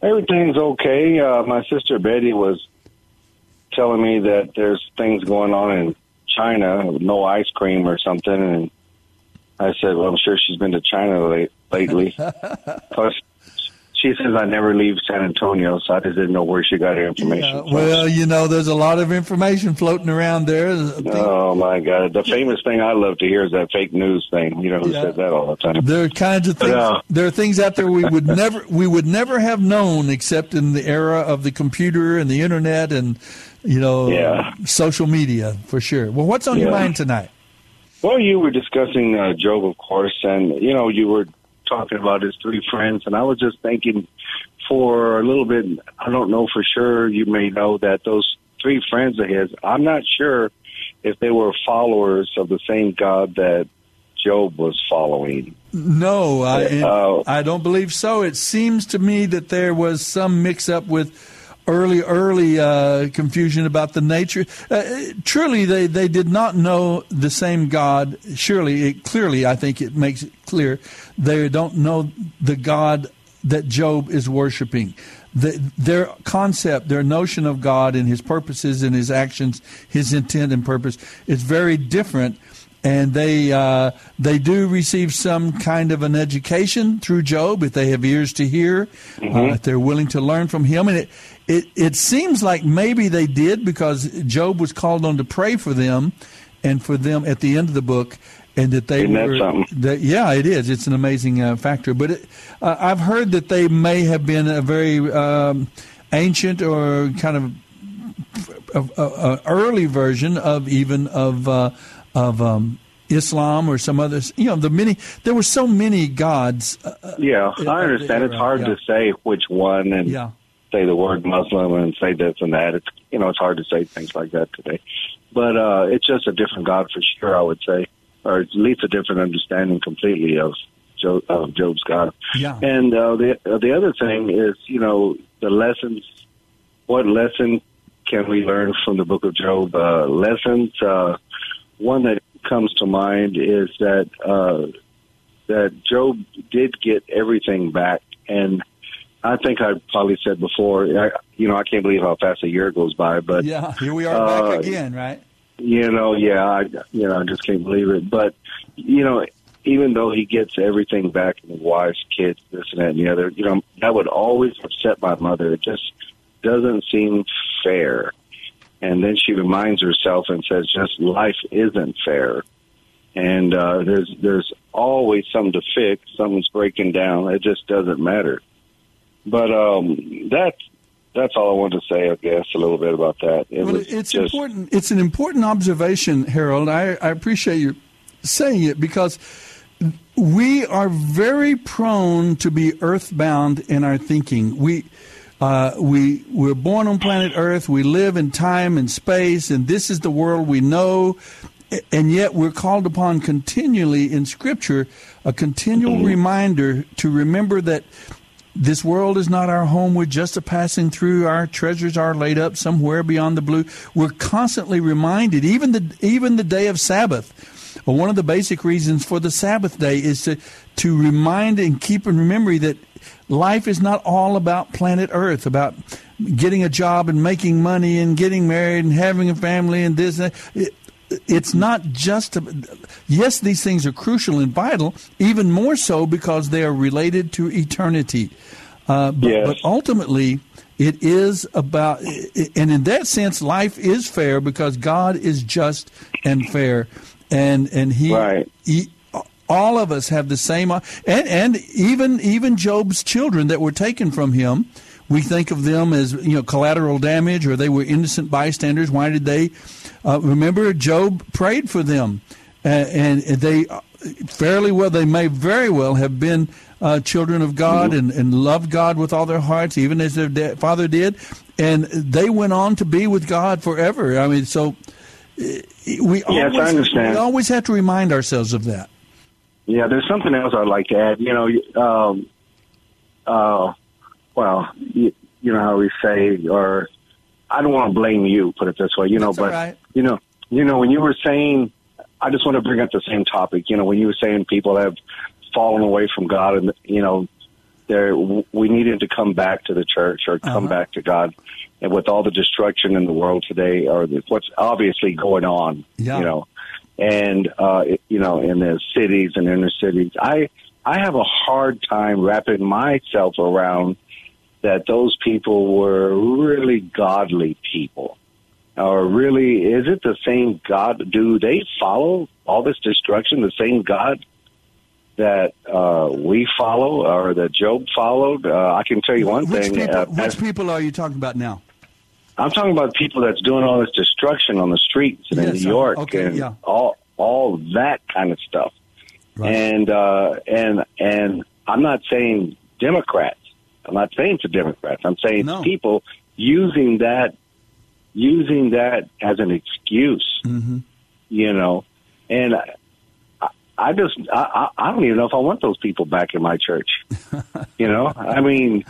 Everything's okay. Uh, my sister Betty was telling me that there's things going on in China, no ice cream or something, and I said, "Well, I'm sure she's been to China late, lately." Plus, she says I never leave San Antonio, so I just didn't know where she got her information. Yeah, well, you know, there's a lot of information floating around there. Oh my God! The famous thing I love to hear is that fake news thing. You know who yeah. says that all the time? There are kinds of things. But, uh, there are things out there we would never we would never have known except in the era of the computer and the internet and you know yeah. social media for sure. Well, what's on yeah. your mind tonight? Well, you were discussing uh, Job, of course, and you know you were talking about his three friends, and I was just thinking for a little bit. I don't know for sure. You may know that those three friends of his. I'm not sure if they were followers of the same God that Job was following. No, I, uh, I don't believe so. It seems to me that there was some mix up with early, early uh, confusion about the nature. Uh, truly, they, they did not know the same God. Surely, it, clearly, I think it makes it clear they don't know the God that Job is worshiping. The, their concept, their notion of God and His purposes and His actions, His intent and purpose is very different and they uh, they do receive some kind of an education through Job if they have ears to hear, mm-hmm. uh, if they're willing to learn from him, and it it, it seems like maybe they did because Job was called on to pray for them and for them at the end of the book. And that they Isn't were, that, yeah, it is. It's an amazing uh, factor. But it, uh, I've heard that they may have been a very um, ancient or kind of a, a, a early version of even of uh, of um, Islam or some others. You know, the many there were so many gods. Uh, uh yeah, I understand. It's hard yeah. to say which one, and yeah say the word Muslim and say this and that. It's you know it's hard to say things like that today, but uh, it's just a different God for sure. I would say, or at least a different understanding completely of Job, of Job's God. Yeah. And uh, the uh, the other thing is you know the lessons. What lesson can we learn from the Book of Job? Uh, lessons. Uh, one that comes to mind is that uh, that Job did get everything back and I think I probably said before, I, you know, I can't believe how fast a year goes by. But yeah, here we are uh, back again, right? You know, yeah, I, you know, I just can't believe it. But you know, even though he gets everything back, and wives, kids, this and that and the other, you know, that would always upset my mother. It just doesn't seem fair. And then she reminds herself and says, "Just life isn't fair." And uh, there's there's always something to fix. Something's breaking down. It just doesn't matter. But um, that's that's all I wanted to say. I guess a little bit about that. It well, it's just, important. It's an important observation, Harold. I, I appreciate you saying it because we are very prone to be earthbound in our thinking. We uh, we we're born on planet Earth. We live in time and space, and this is the world we know. And yet, we're called upon continually in Scripture a continual mm-hmm. reminder to remember that this world is not our home. We're just a passing through. Our treasures are laid up somewhere beyond the blue. We're constantly reminded, even the even the day of Sabbath. Well, one of the basic reasons for the Sabbath day is to to remind and keep in memory that life is not all about planet Earth, about getting a job and making money and getting married and having a family and this. And It, it's not just a, yes these things are crucial and vital even more so because they are related to eternity uh, but, Yes. but ultimately it is about and in that sense life is fair because god is just and fair and and he, Right. he all of us have the same and and even even job's children that were taken from him we think of them as you know collateral damage or they were innocent bystanders. Why did they uh, remember job prayed for them? Uh, and they fairly well they may very well have been uh, children of god and, and loved god with all their hearts even as their father did. And they went on to be with god forever. I mean so we Yes, I always, understand. we always have to remind ourselves of that Yeah, there's something else I'd like to add. You know, um, uh, well, you, you know how we say, or I don't want to blame you. Put it this way, you know, That's but right. you know, you know, when you were saying, I just want to bring up the same topic. You know, when you were saying people have fallen away from God, and you know, there we needed to come back to the church or come Uh-huh. back to God. And with all the destruction in the world today, or the- what's obviously going on, Yeah. you know, and uh, it- you know, in the cities and inner cities, I I have a hard time wrapping myself around that those people were really godly people. Or really, is it the same God? Do they follow all this destruction? The same God that uh, we follow, or that Job followed? Uh, I can tell you one which thing. people, uh, which people are you talking about now I'm talking about people that's doing all this destruction on the streets and in New York okay, and yeah. all all that kind of stuff. And uh, and and I'm not saying Democrats. I'm not saying to Democrats. I'm saying No. people using that using that as an excuse. Mm-hmm. You know, and I, just I, I don't even know if I want those people back in my church. you know, I mean.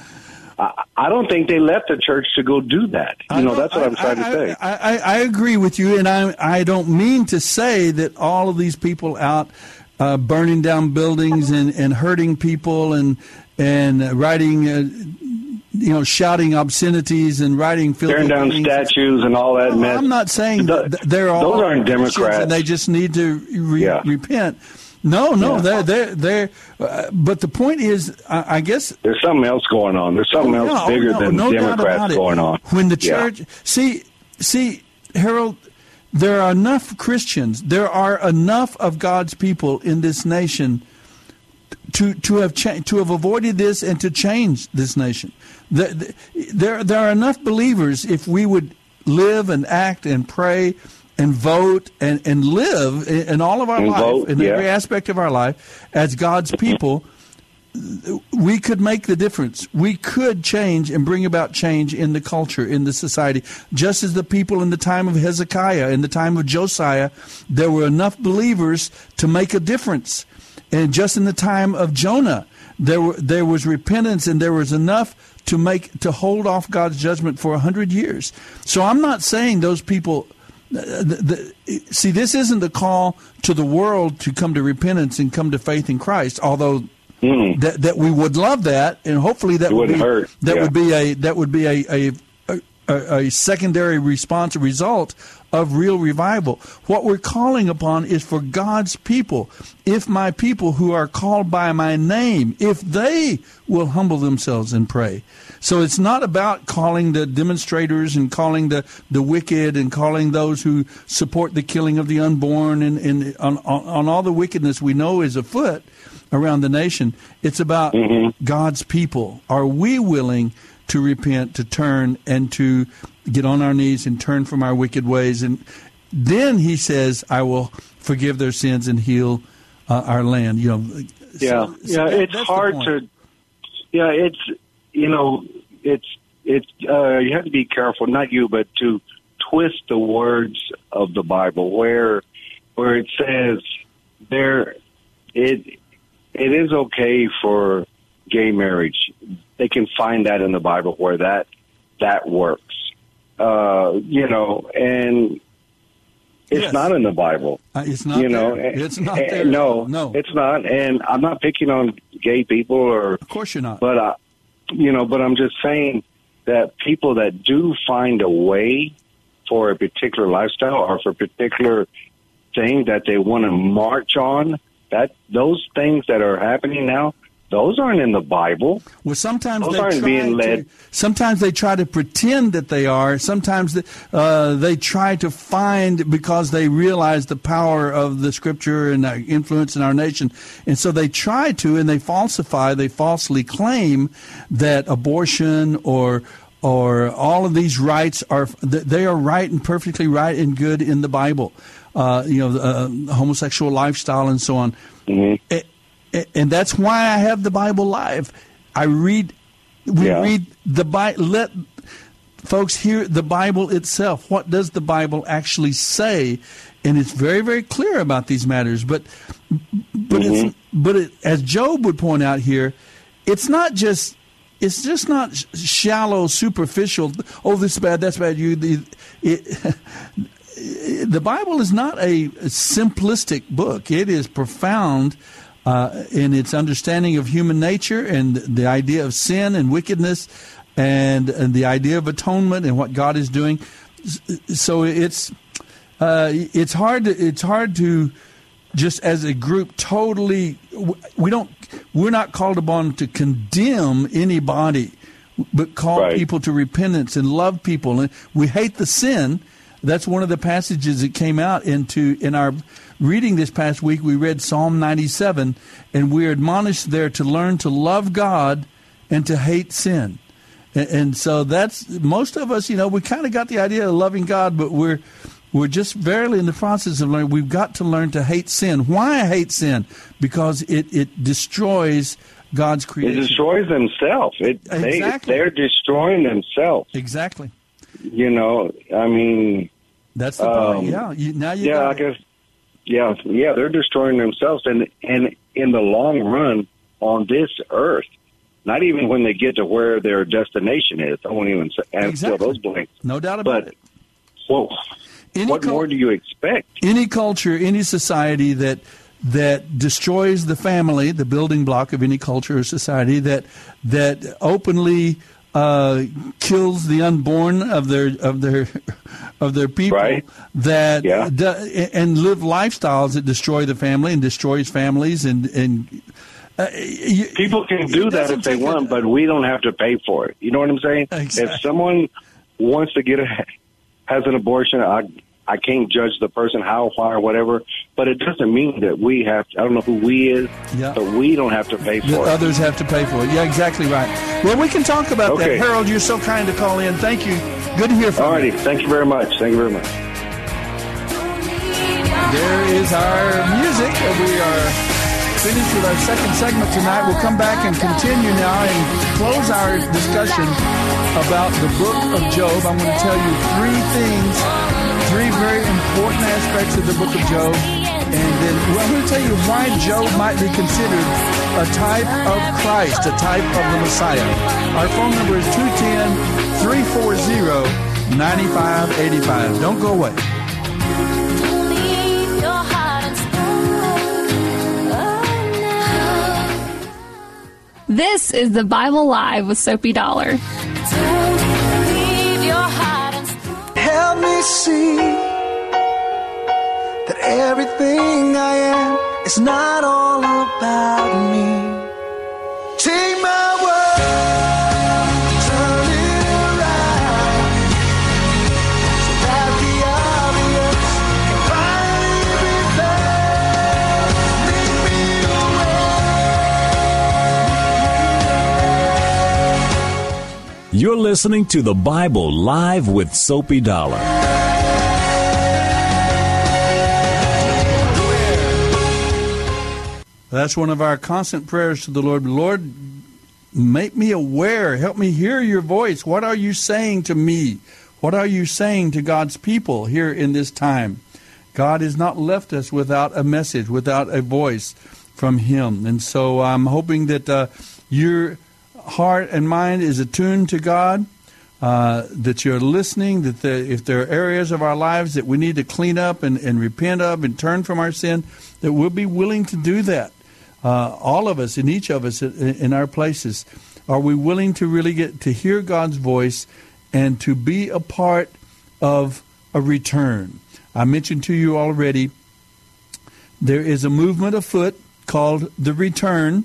I I don't think they left the church to go do that. You know, that's what I'm trying to I, say. I, I, I agree with you, and I I don't mean to say that all of these people out uh, burning down buildings and, and hurting people and and writing, uh, you know, shouting obscenities and writing filthy Tearing down things. statues and all that No, mess. I'm not saying Th- that they're all those aren't Democrats. and they just need to re- Yeah. repent. No, no, Yeah. they're they're they're. Uh, but the point is, I, I guess There's something else going on. There's something Oh, else no, bigger no, than no Democrats going on. When the Yeah. church, see, see, Harold, there are enough Christians, there are enough of God's people in this nation to to have cha- to have avoided this and to change this nation. The- the- There there are enough believers if we would live and act and pray and vote and, and live in, in all of our And life vote, in yeah. every aspect of our life as God's mm-hmm. people we could make the difference. We could change and bring about change in the culture, in the society. Just as the people in the time of Hezekiah, in the time of Josiah, there were enough believers to make a difference. And just in the time of Jonah, there were there was repentance and there was enough to make to hold off God's judgment for a hundred years. So I'm not saying those people the, the, see, this isn't a call to the world to come to repentance and come to faith in Christ. Although mm-hmm. that that we would love that, and hopefully that It would be hurt, that yeah. would be a that would be a a, a a secondary response, a result of real revival. What we're calling upon is for God's people. If my people who are called by my name, if they will humble themselves and pray. So it's not about calling the demonstrators and calling the, the wicked and calling those who support the killing of the unborn and, and on, on, on all the wickedness we know is afoot around the nation. It's about God's people. Are we willing to repent, to turn, and to get on our knees and turn from our wicked ways? And then he says, I will forgive their sins and heal uh, our land. You know, Yeah, so- so yeah. that- it's hard to. Yeah, it's you know, it's it's uh, you have to be careful. Not you, but to twist the words of the Bible where where it says there it it is okay for gay marriage, they can find that in the Bible where that that works. Uh, you know, and it's Yes. not in the Bible. Uh, it's not you know, there. It's not there. No, No. it's not. And I'm not picking on gay people or Of course you're not. but uh, you know, but I'm just saying that people that do find a way for a particular lifestyle or for a particular thing that they want to march on, that those things that are happening now, those aren't in the Bible. Well, sometimes Those they aren't try being led. To, sometimes they try to pretend that they are. Sometimes they, uh, they try to find because they realize the power of the Scripture and the influence in our nation, and so they try to and they falsify. They falsely claim that abortion or or all of these rights are they are right and perfectly right and good in the Bible. Uh, you know, uh, homosexual lifestyle and so on. A- a- and that's why I have the Bible live. I read, we Yeah. read the Bible. Let folks hear the Bible itself. What does the Bible actually say? And it's very, very clear about these matters. But, but it's, mm-hmm. but it, as Job would point out here, it's not just. It's just not shallow, superficial. Oh, this is bad. That's bad. You, the, it, the Bible is not a simplistic book. It is profound uh, in its understanding of human nature and the idea of sin and wickedness and, and the idea of atonement and what God is doing. So it's uh, it's hard to it's hard to just as a group totally we don't we're not called upon to condemn anybody but call Right. people to repentance and love people and we hate the sin that's one of the passages that came out into in our reading this past week we read psalm 97 and we're admonished there to learn to love god and to hate sin and, and so that's most of us you know we kind of got the idea of loving god but we're we're just barely in the process of learning. We've got to learn to hate sin. Why I hate sin? Because it, it destroys God's creation. It destroys themselves. It, they, Exactly. they're destroying themselves. exactly. You know, I mean, That's the point. Um, Yeah. You, now you yeah, I guess, yeah, yeah, they're destroying themselves, and and in the long run on this earth, not even when they get to where their destination is. I won't even say, and fill Exactly. those blanks. No doubt about But it. well, Any what cul- more do you expect? any culture, any society that that destroys the family, the building block of any culture or society, that that openly uh, kills the unborn of their of their of their people, Right. that Yeah. do- and live lifestyles that destroy the family and destroys families and and. Uh, you, People can do that if they take a- want, but we don't have to pay for it. You know what I'm saying? Exactly. If someone wants to get a has an abortion, I I can't judge the person how, why, or whatever. But it doesn't mean that we have. I don't know who we is, Yeah. but we don't have to pay for it. others have to pay for it. Yeah, exactly right. Well, we can talk about Okay. that. Harold, you're so kind to call in. Thank you. Good to hear from you. Alrighty, thank you very much. Thank you very much. There is our music. We are finished with our second segment tonight. We'll come back and continue now and close our discussion about the book of Job. I'm going to tell you three things, three very important aspects of the book of Job. And then well, I'm going to tell you why Job might be considered a type of Christ, a type of the Messiah. Our phone number is 210 340 9585. Don't go away. This is the Bible Live with Soapy Dollar. Me see that everything I am is not all about me. Take listening to the Bible Live with Soapy Dollar. That's one of our constant prayers to the Lord. Lord, make me aware. Help me hear your voice. What are you saying to me? What are you saying to God's people here in this time? God has not left us without a message, without a voice from Him. And so I'm hoping that uh, you're heart and mind is attuned to God, uh, that you're listening, that the, if there are areas of our lives that we need to clean up and, and repent of and turn from our sin, that we'll be willing to do that. Uh, all of us, in each of us, in, in our places, are we willing to really get to hear God's voice and to be a part of a return? I mentioned to you already there is a movement afoot called the Return.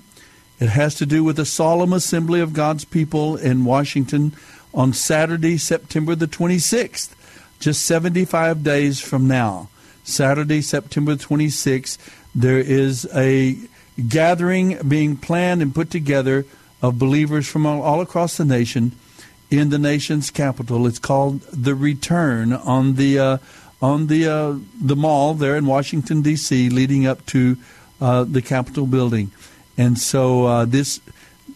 It has to do with a solemn assembly of God's people in Washington on Saturday, September the 26th, just 75 days from now. Saturday, September 26th, there is a gathering being planned and put together of believers from all, all across the nation in the nation's capital. It's called the Return on the uh, on the uh, the mall there in Washington D.C., leading up to uh, the Capitol building. And so uh, this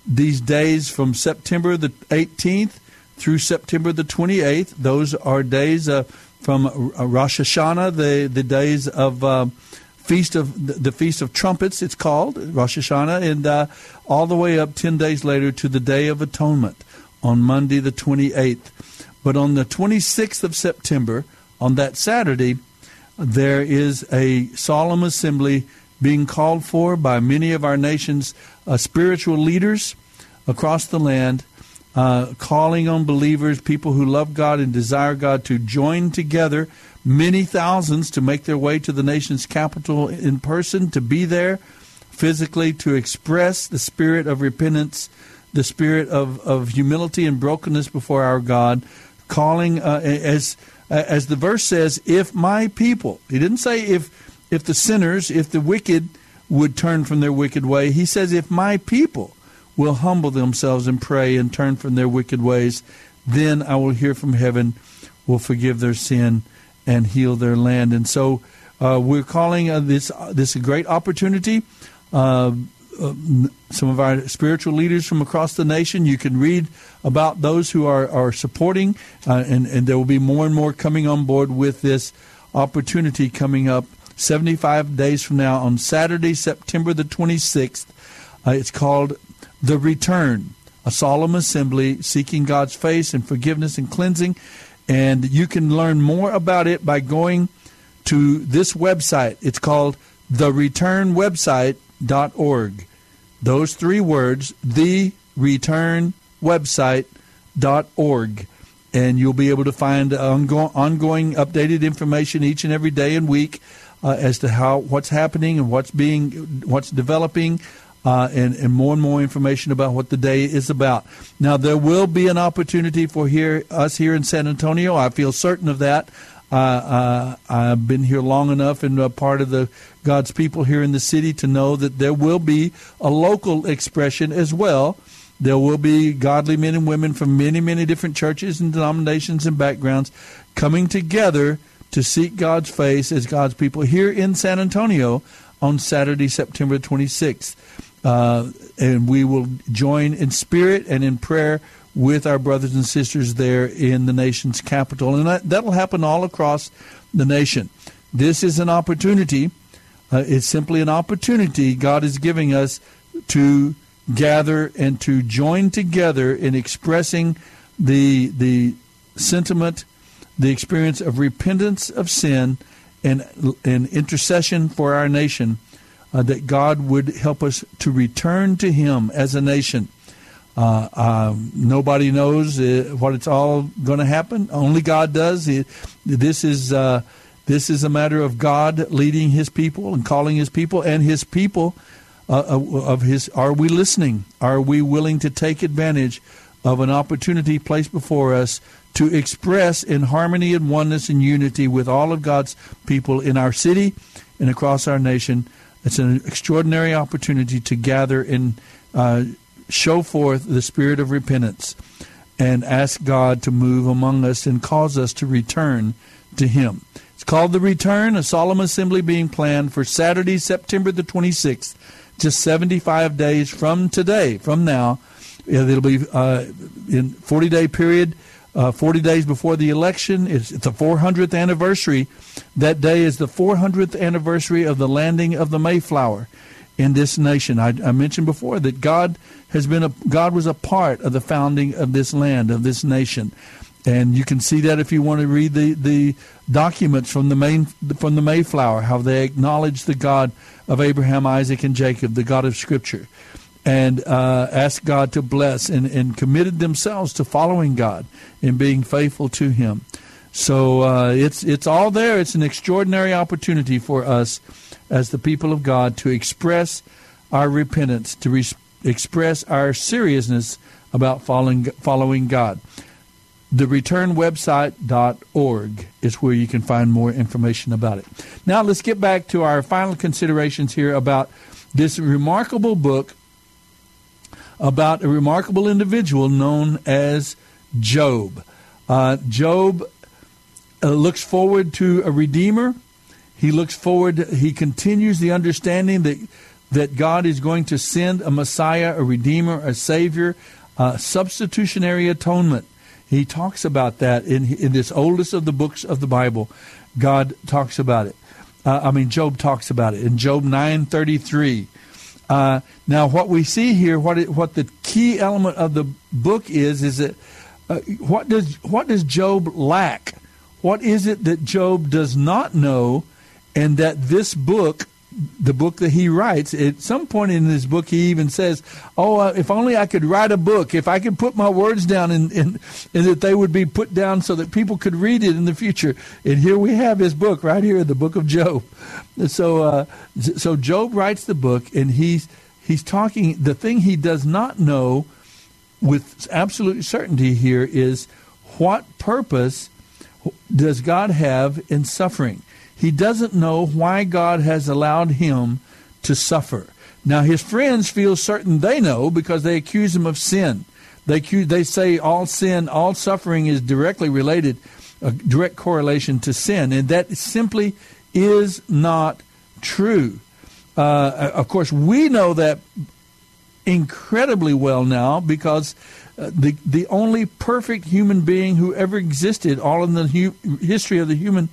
these days from September the 18th through September the 28th, those are days uh, from uh, Rosh Hashanah, the the days of uh, feast of the feast of trumpets. It's called Rosh Hashanah, and uh, all the way up ten days later to the Day of Atonement on Monday the 28th. But on the 26th of September, on that Saturday, there is a solemn assembly being called for by many of our nation's uh, spiritual leaders across the land, uh, calling on believers, people who love God and desire God, to join together many thousands to make their way to the nation's capital in person, to be there physically, to express the spirit of repentance, the spirit of, of humility and brokenness before our God, calling, uh, as, as the verse says, if my people, he didn't say if, if the sinners, if the wicked would turn from their wicked way. He says, if my people will humble themselves and pray and turn from their wicked ways, then I will hear from heaven, will forgive their sin and heal their land. And so uh, we're calling uh, this uh, this a great opportunity. Uh, uh, some of our spiritual leaders from across the nation. You can read about those who are, are supporting, uh, and, and there will be more and more coming on board with this opportunity coming up 75 days from now on Saturday, September the 26th. Uh, it's called The Return, a solemn assembly seeking God's face and forgiveness and cleansing. And you can learn more about it by going to this website. It's called thereturnwebsite.org. Those three words, thereturnwebsite.org. And you'll be able to find ongo- ongoing updated information each and every day and week uh, as to how what's happening and what's being what's developing uh, and, and more and more information about what the day is about. Now, there will be an opportunity for here us here in San Antonio. I feel certain of that. Uh, uh, I've been here long enough and a part of the God's people here in the city to know that there will be a local expression as well. There will be godly men and women from many, many different churches and denominations and backgrounds coming together to seek God's face as God's people here in San Antonio on Saturday, September 26th. Uh, and we will join in spirit and in prayer with our brothers and sisters there in the nation's capital. And that, that'll happen all across the nation. This is an opportunity. Uh, it's simply an opportunity God is giving us to gather and to join together in expressing the the sentiment, the experience of repentance of sin and, and intercession for our nation uh, that God would help us to return to Him as a nation. Uh, uh, nobody knows uh, what it's all going to happen. Only God does. It, this is uh, this is a matter of God leading His people and calling His people, and His people uh, of His. Are we listening? Are we willing to take advantage of an opportunity placed before us to express in harmony and oneness and unity with all of God's people in our city and across our nation? It's an extraordinary opportunity to gather and uh, show forth the spirit of repentance and ask God to move among us and cause us to return to Him. It's called The Return, a solemn assembly being planned for Saturday, September the 26th, just 75 days from today, from now. It'll be uh, in 40 day period uh, 40 days before the election. It's, it's the 400th anniversary. That day is the 400th anniversary of the landing of the Mayflower in this nation. I, I, mentioned before that God has been a God was a part of the founding of this land of this nation, and you can see that if you want to read the, the documents from the main from the Mayflower, how they acknowledge the God of Abraham, Isaac, and Jacob, the God of Scripture, and uh, asked God to bless and, and committed themselves to following God and being faithful to Him. So uh, it's it's all there. It's an extraordinary opportunity for us as the people of God to express our repentance, to re- express our seriousness about following, following God. The returnwebsite.org is where you can find more information about it. Now let's get back to our final considerations here about this remarkable book about a remarkable individual known as Job. Uh, Job uh, looks forward to a redeemer he looks forward, he continues the understanding that, that God is going to send a Messiah, a Redeemer, a Savior, a substitutionary atonement. He talks about that in, in this oldest of the books of the Bible. God talks about it. Uh, I mean, Job talks about it in Job 9:33. Uh, now, what we see here, what it, what the key element of the book is, is that uh, what does what does Job lack? What is it that Job does not know and that this book the book that he writes at some point in this book he even says oh uh, if only i could write a book if i could put my words down and, and, and that they would be put down so that people could read it in the future. And here we have his book right here the book of job. So uh, so job writes the book and he's he's talking the thing he does not know with absolute certainty here is what purpose does god have in suffering he doesn't know why God has allowed him to suffer. Now, his friends feel certain they know because they accuse him of sin. They, accuse, they say all sin, all suffering is directly related, a direct correlation to sin, and that simply is not true. Uh, of course, we know that incredibly well now because uh, the the only perfect human being who ever existed, all in the hu- history of the human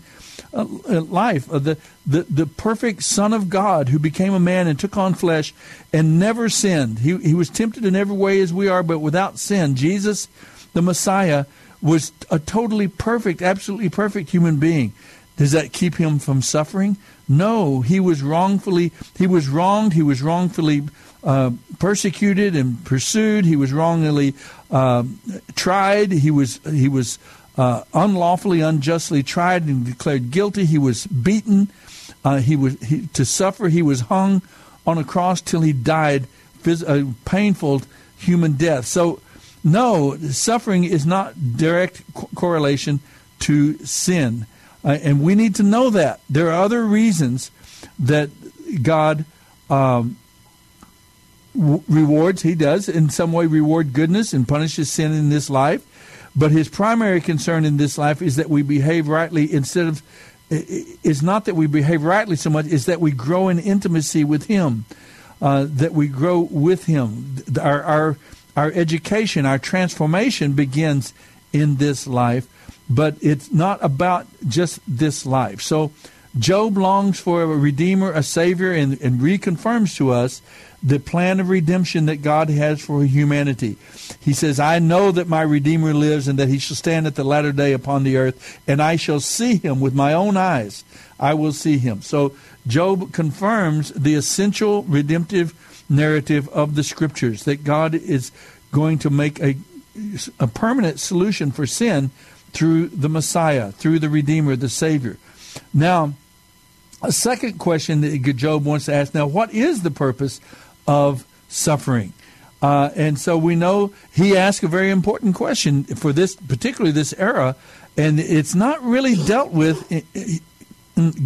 uh, life, uh, the, the, the perfect Son of God who became a man and took on flesh and never sinned. He, he was tempted in every way as we are, but without sin. Jesus, the Messiah, was a totally perfect, absolutely perfect human being. Does that keep him from suffering? No, he was wrongfully, he was wronged, he was wrongfully uh, persecuted and pursued. He was wrongly uh, tried. He was he was uh, unlawfully, unjustly tried and declared guilty. He was beaten. Uh, he was he, to suffer. He was hung on a cross till he died, a painful human death. So, no, suffering is not direct co- correlation to sin, uh, and we need to know that. There are other reasons that God um, rewards. He does in some way reward goodness and punishes sin in this life. But his primary concern in this life is that we behave rightly instead of, it's not that we behave rightly so much, is that we grow in intimacy with him, uh, that we grow with him. Our, our, our education, our transformation begins in this life, but it's not about just this life. So Job longs for a redeemer, a savior, and, and reconfirms to us the plan of redemption that God has for humanity. He says, I know that my Redeemer lives and that he shall stand at the latter day upon the earth, and I shall see him with my own eyes. I will see him. So Job confirms the essential redemptive narrative of the scriptures that God is going to make a, a permanent solution for sin through the Messiah, through the Redeemer, the Savior. Now, a second question that Job wants to ask now, what is the purpose of suffering. Uh, and so we know he asked a very important question for this, particularly this era, and it's not really dealt with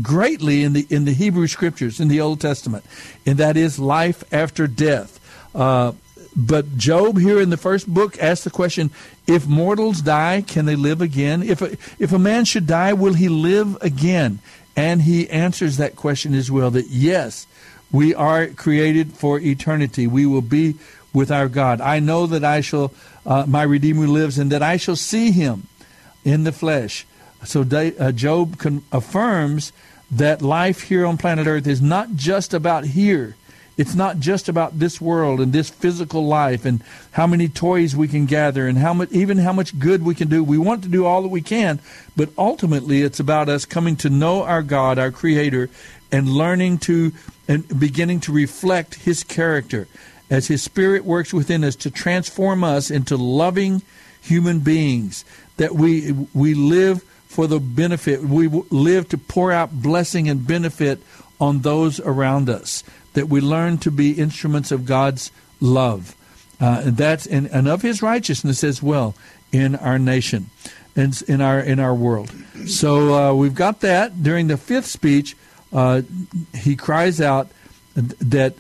greatly in the in the Hebrew scriptures in the Old Testament, and that is life after death. Uh, but Job here in the first book asks the question: If mortals die, can they live again? If a, if a man should die, will he live again? And he answers that question as well: that yes, we are created for eternity. We will be with our God. I know that I shall, uh, my Redeemer lives, and that I shall see him in the flesh. So uh, Job con- affirms that life here on planet Earth is not just about here. It's not just about this world and this physical life and how many toys we can gather and how much, even how much good we can do. We want to do all that we can, but ultimately it's about us coming to know our God, our Creator, and learning to and beginning to reflect His character as His Spirit works within us to transform us into loving human beings. That we we live for the benefit. We live to pour out blessing and benefit on those around us. That we learn to be instruments of God's love, uh, and that's and, and of His righteousness as well in our nation, and in our in our world. So uh, we've got that during the fifth speech uh, he cries out that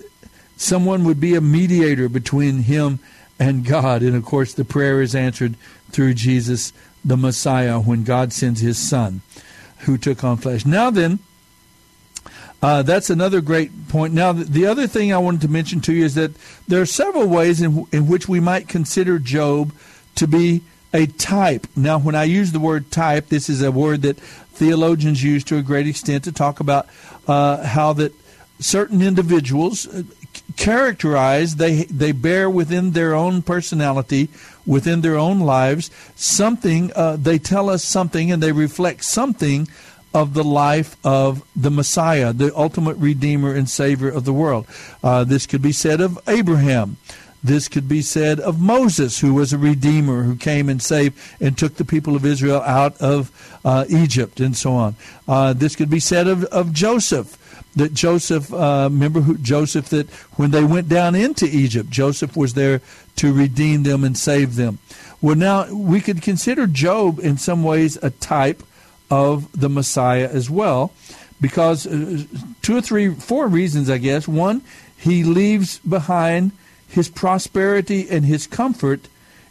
someone would be a mediator between him and God. And of course, the prayer is answered through Jesus, the Messiah, when God sends his Son who took on flesh. Now, then, uh, that's another great point. Now, the other thing I wanted to mention to you is that there are several ways in, in which we might consider Job to be a type. Now, when I use the word type, this is a word that theologians use to a great extent to talk about uh, how that certain individuals uh, characterize they they bear within their own personality within their own lives something uh, they tell us something and they reflect something of the life of the Messiah, the ultimate Redeemer and Savior of the world. Uh, this could be said of Abraham. This could be said of Moses, who was a redeemer who came and saved and took the people of Israel out of uh, Egypt and so on. Uh, this could be said of, of Joseph. That Joseph, uh, remember who, Joseph, that when they went down into Egypt, Joseph was there to redeem them and save them. Well, now we could consider Job in some ways a type of the Messiah as well, because uh, two or three, four reasons, I guess. One, he leaves behind his prosperity and his comfort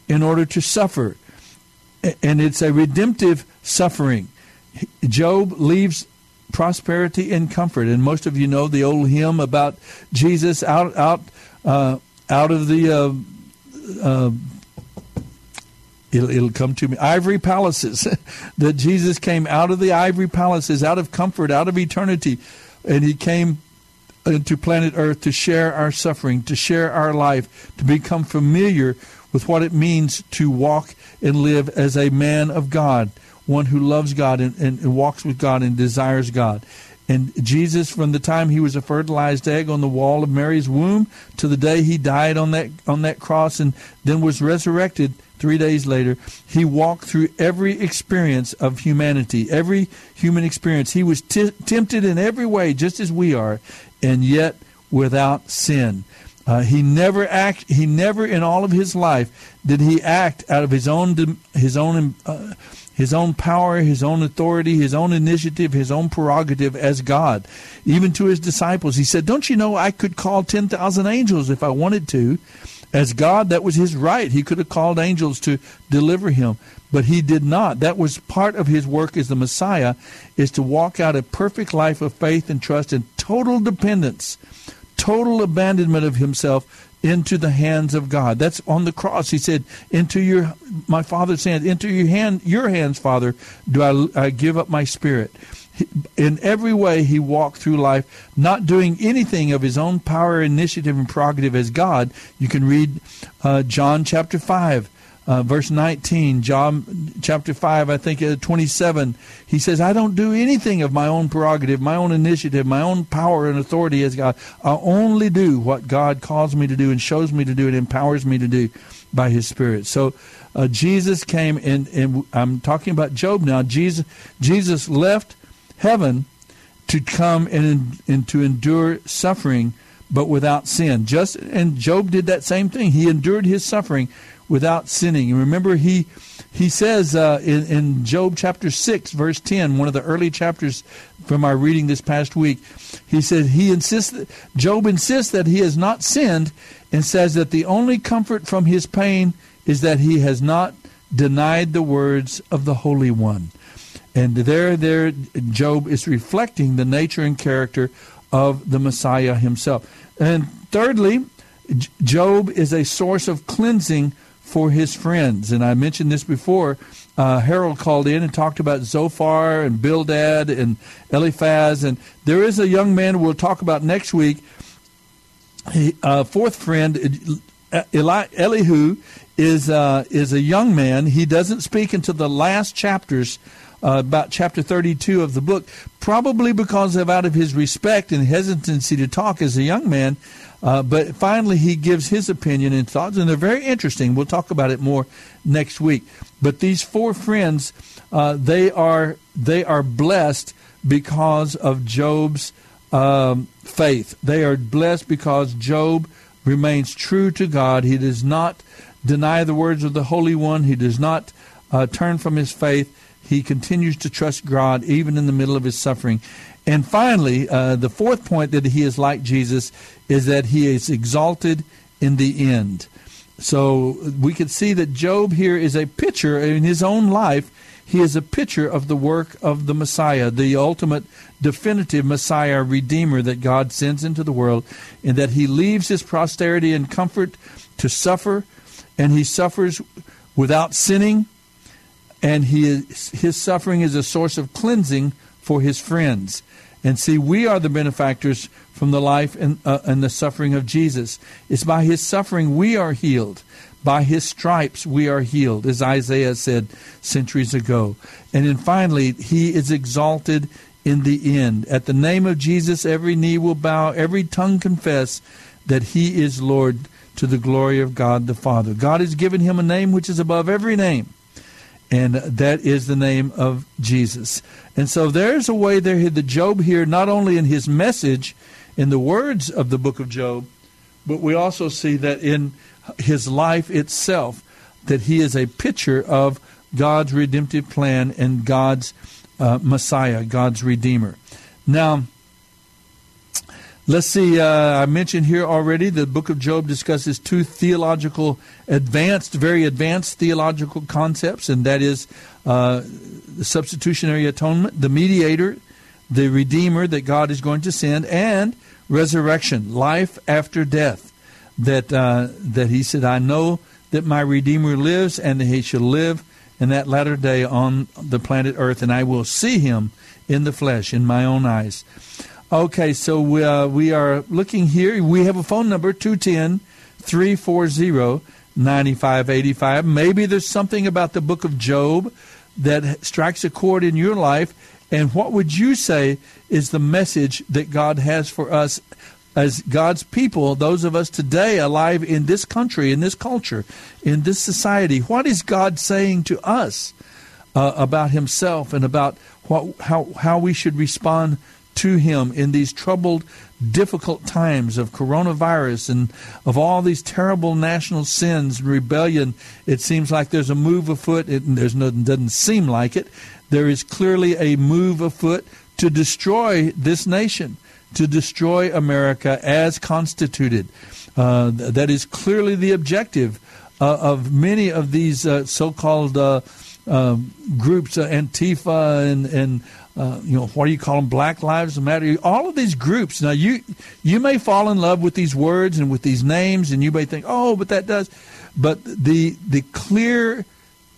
in order to suffer. And it's a redemptive suffering. Job leaves prosperity and comfort. And most of you know the old hymn about Jesus out out uh, out of the uh, uh, it'll, it'll come to me. Ivory palaces. That Jesus came out of the ivory palaces, out of comfort, out of eternity, and he came uh, to planet Earth to share our suffering, to share our life, to become familiar with what it means to walk and live as a man of God, one who loves God and, and, and walks with God and desires God. And Jesus, from the time he was a fertilized egg on the wall of Mary's womb to the day he died on that on that cross and then was resurrected three days later, he walked through every experience of humanity, every human experience. He was t- tempted in every way, just as we are, and yet without sin. Uh, he never act. He never, in all of his life, did he act out of his own his own uh, his own power, his own authority, his own initiative, his own prerogative as God. Even to his disciples, he said, "Don't you know I could call ten thousand angels if I wanted to?" As God, that was his right. He could have called angels to deliver him, but he did not. That was part of his work as the Messiah, is to walk out a perfect life of faith and trust and total dependence, total abandonment of himself into the hands of God. That's on the cross. He said, "Into your my Father's hands, into your hand, your hands, Father, do I, I give up my spirit." In every way, he walked through life, not doing anything of his own power, initiative, and prerogative as God. You can read uh, John chapter five uh, verse 19, John chapter 5, I think uh, 27, he says, I don't do anything of my own prerogative, my own initiative, my own power and authority as God. I only do what God calls me to do and shows me to do and empowers me to do by his Spirit. So uh, Jesus came, and, and I'm talking about Job now. Jesus, Jesus left heaven to come and, and to endure suffering, but without sin. Just And Job did that same thing. He endured his suffering without sinning. And remember, he he says uh, in, in Job chapter six, verse ten, one of the early chapters from our reading this past week, he said he insists. That, Job insists that he has not sinned, and says that the only comfort from his pain is that he has not denied the words of the Holy One. And there, there, Job is reflecting the nature and character of the Messiah himself. And thirdly, Job is a source of cleansing for his friends. And I mentioned this before. Uh, Harold called in and talked about Zophar and Bildad and Eliphaz. And there is a young man we'll talk about next week He, uh, fourth friend, Eli, Elihu, is uh, is a young man. He doesn't speak until the last chapters, uh, about chapter 32 of the book, probably because of out of his respect and hesitancy to talk as a young man. Uh, but finally, he gives his opinion and thoughts, and they're very interesting. We'll talk about it more next week. But these four friends, uh, they are they are blessed because of Job's um, faith. They are blessed because Job remains true to God. He does not deny the words of the Holy One. He does not uh, turn from his faith. He continues to trust God even in the middle of his suffering. And finally, uh, the fourth point that he is like Jesus is that he is exalted in the end. So we can see that Job here is a picture in his own life. He is a picture of the work of the Messiah, the ultimate definitive Messiah, Redeemer that God sends into the world, and that he leaves his posterity in comfort to suffer, and he suffers without sinning, and he is, his suffering is a source of cleansing for his friends. And see, we are the benefactors from the life and, uh, and the suffering of Jesus. It's by his suffering we are healed. By his stripes we are healed, as Isaiah said centuries ago. And then finally, he is exalted in the end. At the name of Jesus, every knee will bow, every tongue confess that he is Lord to the glory of God the Father. God has given him a name which is above every name, and that is the name of Jesus. And so there's a way there that Job here, not only in his message, in the words of the book of Job, but we also see that in his life itself, that he is a picture of God's redemptive plan and God's uh, Messiah, God's Redeemer. Now, let's see. Uh, I mentioned here already the book of Job discusses two theological, advanced, very advanced theological concepts, and that is uh, the substitutionary atonement, the mediator, the Redeemer that God is going to send, and resurrection, life after death. That uh, that He said, "I know that my Redeemer lives, and that He shall live." in that latter day on the planet Earth, and I will see him in the flesh, in my own eyes. Okay, so we, uh, we are looking here. We have a phone number, 210 340 9585. Maybe there's something about the book of Job that strikes a chord in your life. And what would you say is the message that God has for us as God's people, those of us today alive in this country, in this culture, in this society, what is God saying to us uh, about Himself and about what, how, how we should respond to Him in these troubled, difficult times of coronavirus and of all these terrible national sins and rebellion? It seems like there's a move afoot. It there's no, doesn't seem like it. There is clearly a move afoot to destroy this nation to destroy America as constituted. Uh, that is clearly the objective uh, of many of these uh, so-called uh, um, groups, uh, Antifa and and uh, you know what do you call them? Black Lives Matter. All of these groups. Now you you may fall in love with these words and with these names, and you may think, oh, but that does. But the the clear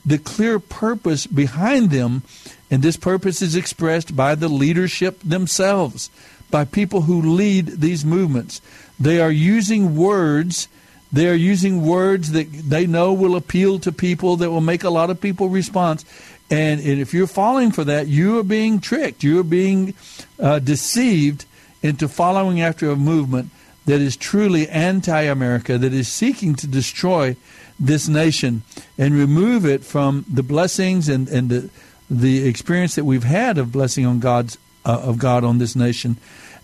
the clear purpose behind them, and this purpose is expressed by the leadership themselves by people who lead these movements. They are using words. They are using words that they know will appeal to people, that will make a lot of people respond. And, and if you're falling for that, you are being tricked. You are being uh, deceived into following after a movement that is truly anti America, that is seeking to destroy this nation and remove it from the blessings and, and the, the experience that we've had of blessing on God's uh, of God on this nation,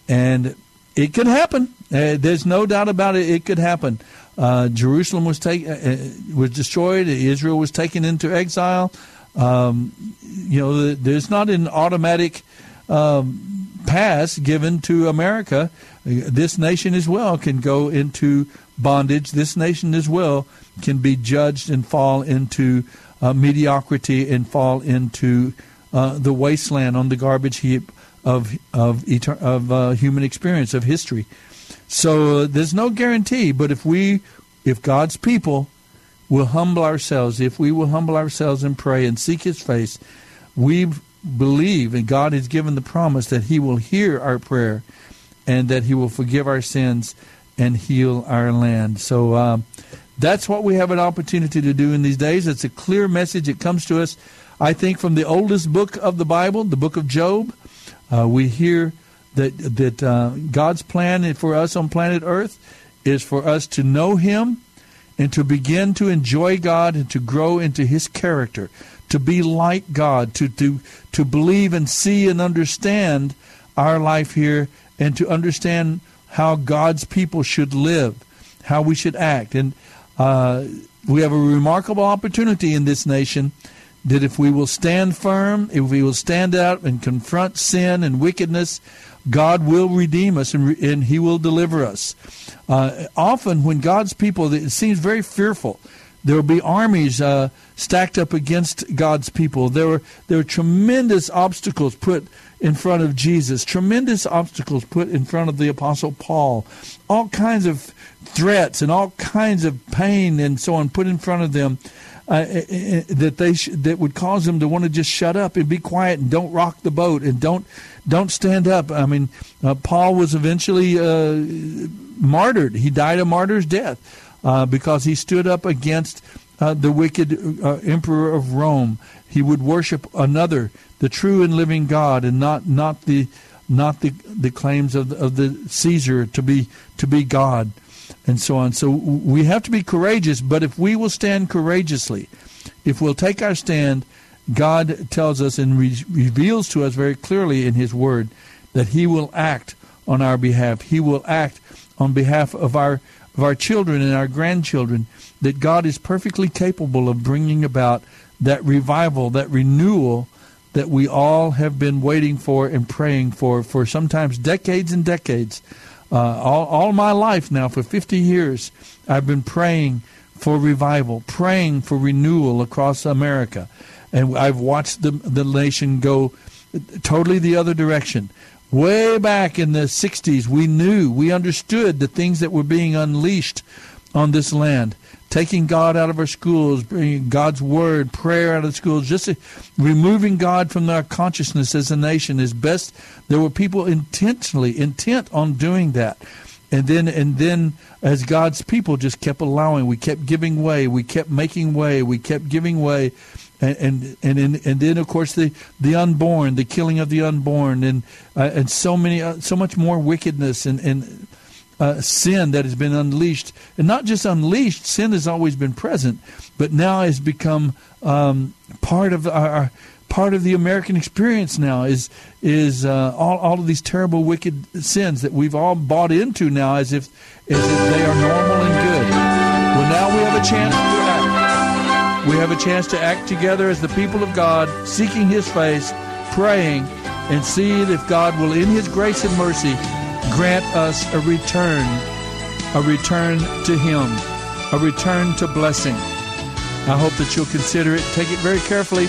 and it could happen. Uh, there's no doubt about it. It could happen. Uh, Jerusalem was take, uh, uh, was destroyed. Israel was taken into exile. Um, you know, there's not an automatic um, pass given to America. This nation as well can go into bondage. This nation as well can be judged and fall into uh, mediocrity and fall into uh, the wasteland on the garbage heap of of etern- of uh, human experience of history. So uh, there's no guarantee, but if we, if God's people, will humble ourselves, if we will humble ourselves and pray and seek His face, we believe, and God has given the promise that He will hear our prayer, and that He will forgive our sins, and heal our land. So um, that's what we have an opportunity to do in these days. It's a clear message. It comes to us, I think, from the oldest book of the Bible, the book of Job. Uh, we hear that that uh, God's plan for us on planet Earth is for us to know Him and to begin to enjoy God and to grow into His character, to be like God, to to to believe and see and understand our life here, and to understand how God's people should live, how we should act, and uh, we have a remarkable opportunity in this nation that if we will stand firm, if we will stand out and confront sin and wickedness, God will redeem us and, and He will deliver us. Uh, often, when God's people, it seems very fearful. There will be armies uh, stacked up against God's people. There were there were tremendous obstacles put in front of Jesus, tremendous obstacles put in front of the Apostle Paul, all kinds of threats and all kinds of pain and so on put in front of them. Uh, that they sh- that would cause them to want to just shut up and be quiet and don't rock the boat and don't don't stand up. I mean, uh, Paul was eventually uh, martyred. He died a martyr's death uh, because he stood up against uh, the wicked uh, emperor of Rome. He would worship another, the true and living God, and not not the not the the claims of the, of the Caesar to be to be God, and so on. So we have to be courageous. But if we will stand courageously, if we'll take our stand God tells us and re- reveals to us very clearly in His Word that He will act on our behalf. He will act on behalf of our of our children and our grandchildren. That God is perfectly capable of bringing about that revival, that renewal that we all have been waiting for and praying for for sometimes decades and decades. Uh, all, all my life now, for 50 years, I've been praying for revival, praying for renewal across America and I've watched the the nation go totally the other direction. Way back in the 60s, we knew, we understood the things that were being unleashed on this land. Taking God out of our schools, bringing God's word, prayer out of the schools, just removing God from our consciousness as a nation is best. There were people intentionally intent on doing that and then and then as God's people just kept allowing, we kept giving way, we kept making way, we kept giving way, and and and, and then of course the the unborn, the killing of the unborn, and uh, and so many uh, so much more wickedness and and. Uh, sin that has been unleashed, and not just unleashed, sin has always been present, but now has become um, part of our, part of the American experience now is is uh, all, all of these terrible wicked sins that we've all bought into now as if as if they are normal and good. Well, now we have a chance. We have a chance to act together as the people of God, seeking His face, praying, and seeing if God will, in His grace and mercy, grant us a return, a return to Him, a return to blessing. I hope that you'll consider it. Take it very carefully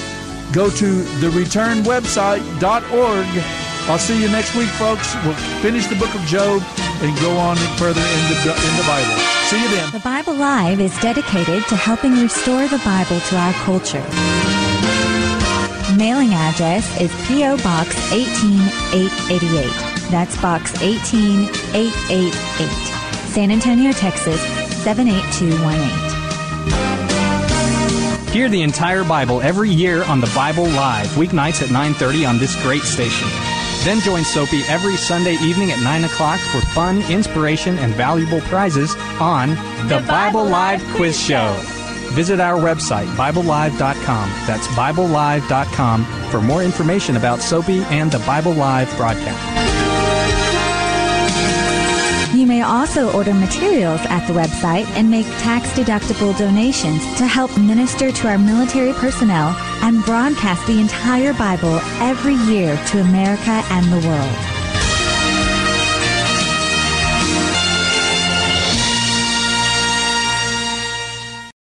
go to thereturnwebsite.org. I'll see you next week, folks. We'll finish the book of Job and go on further in the, in the Bible. See you then. The Bible Live is dedicated to helping restore the Bible to our culture. Mailing address is P.O. Box 18888. That's Box 18888. San Antonio, Texas 78218. Hear the entire Bible every year on the Bible Live, weeknights at 9.30 on this great station. Then join Soapy every Sunday evening at 9 o'clock for fun, inspiration, and valuable prizes on The, the Bible, Bible Live Quiz Show. Visit our website, BibleLive.com. That's BibleLive.com for more information about Soapy and the Bible Live broadcast. You may also order materials at the website and make tax-deductible donations to help minister to our military personnel and broadcast the entire Bible every year to America and the world.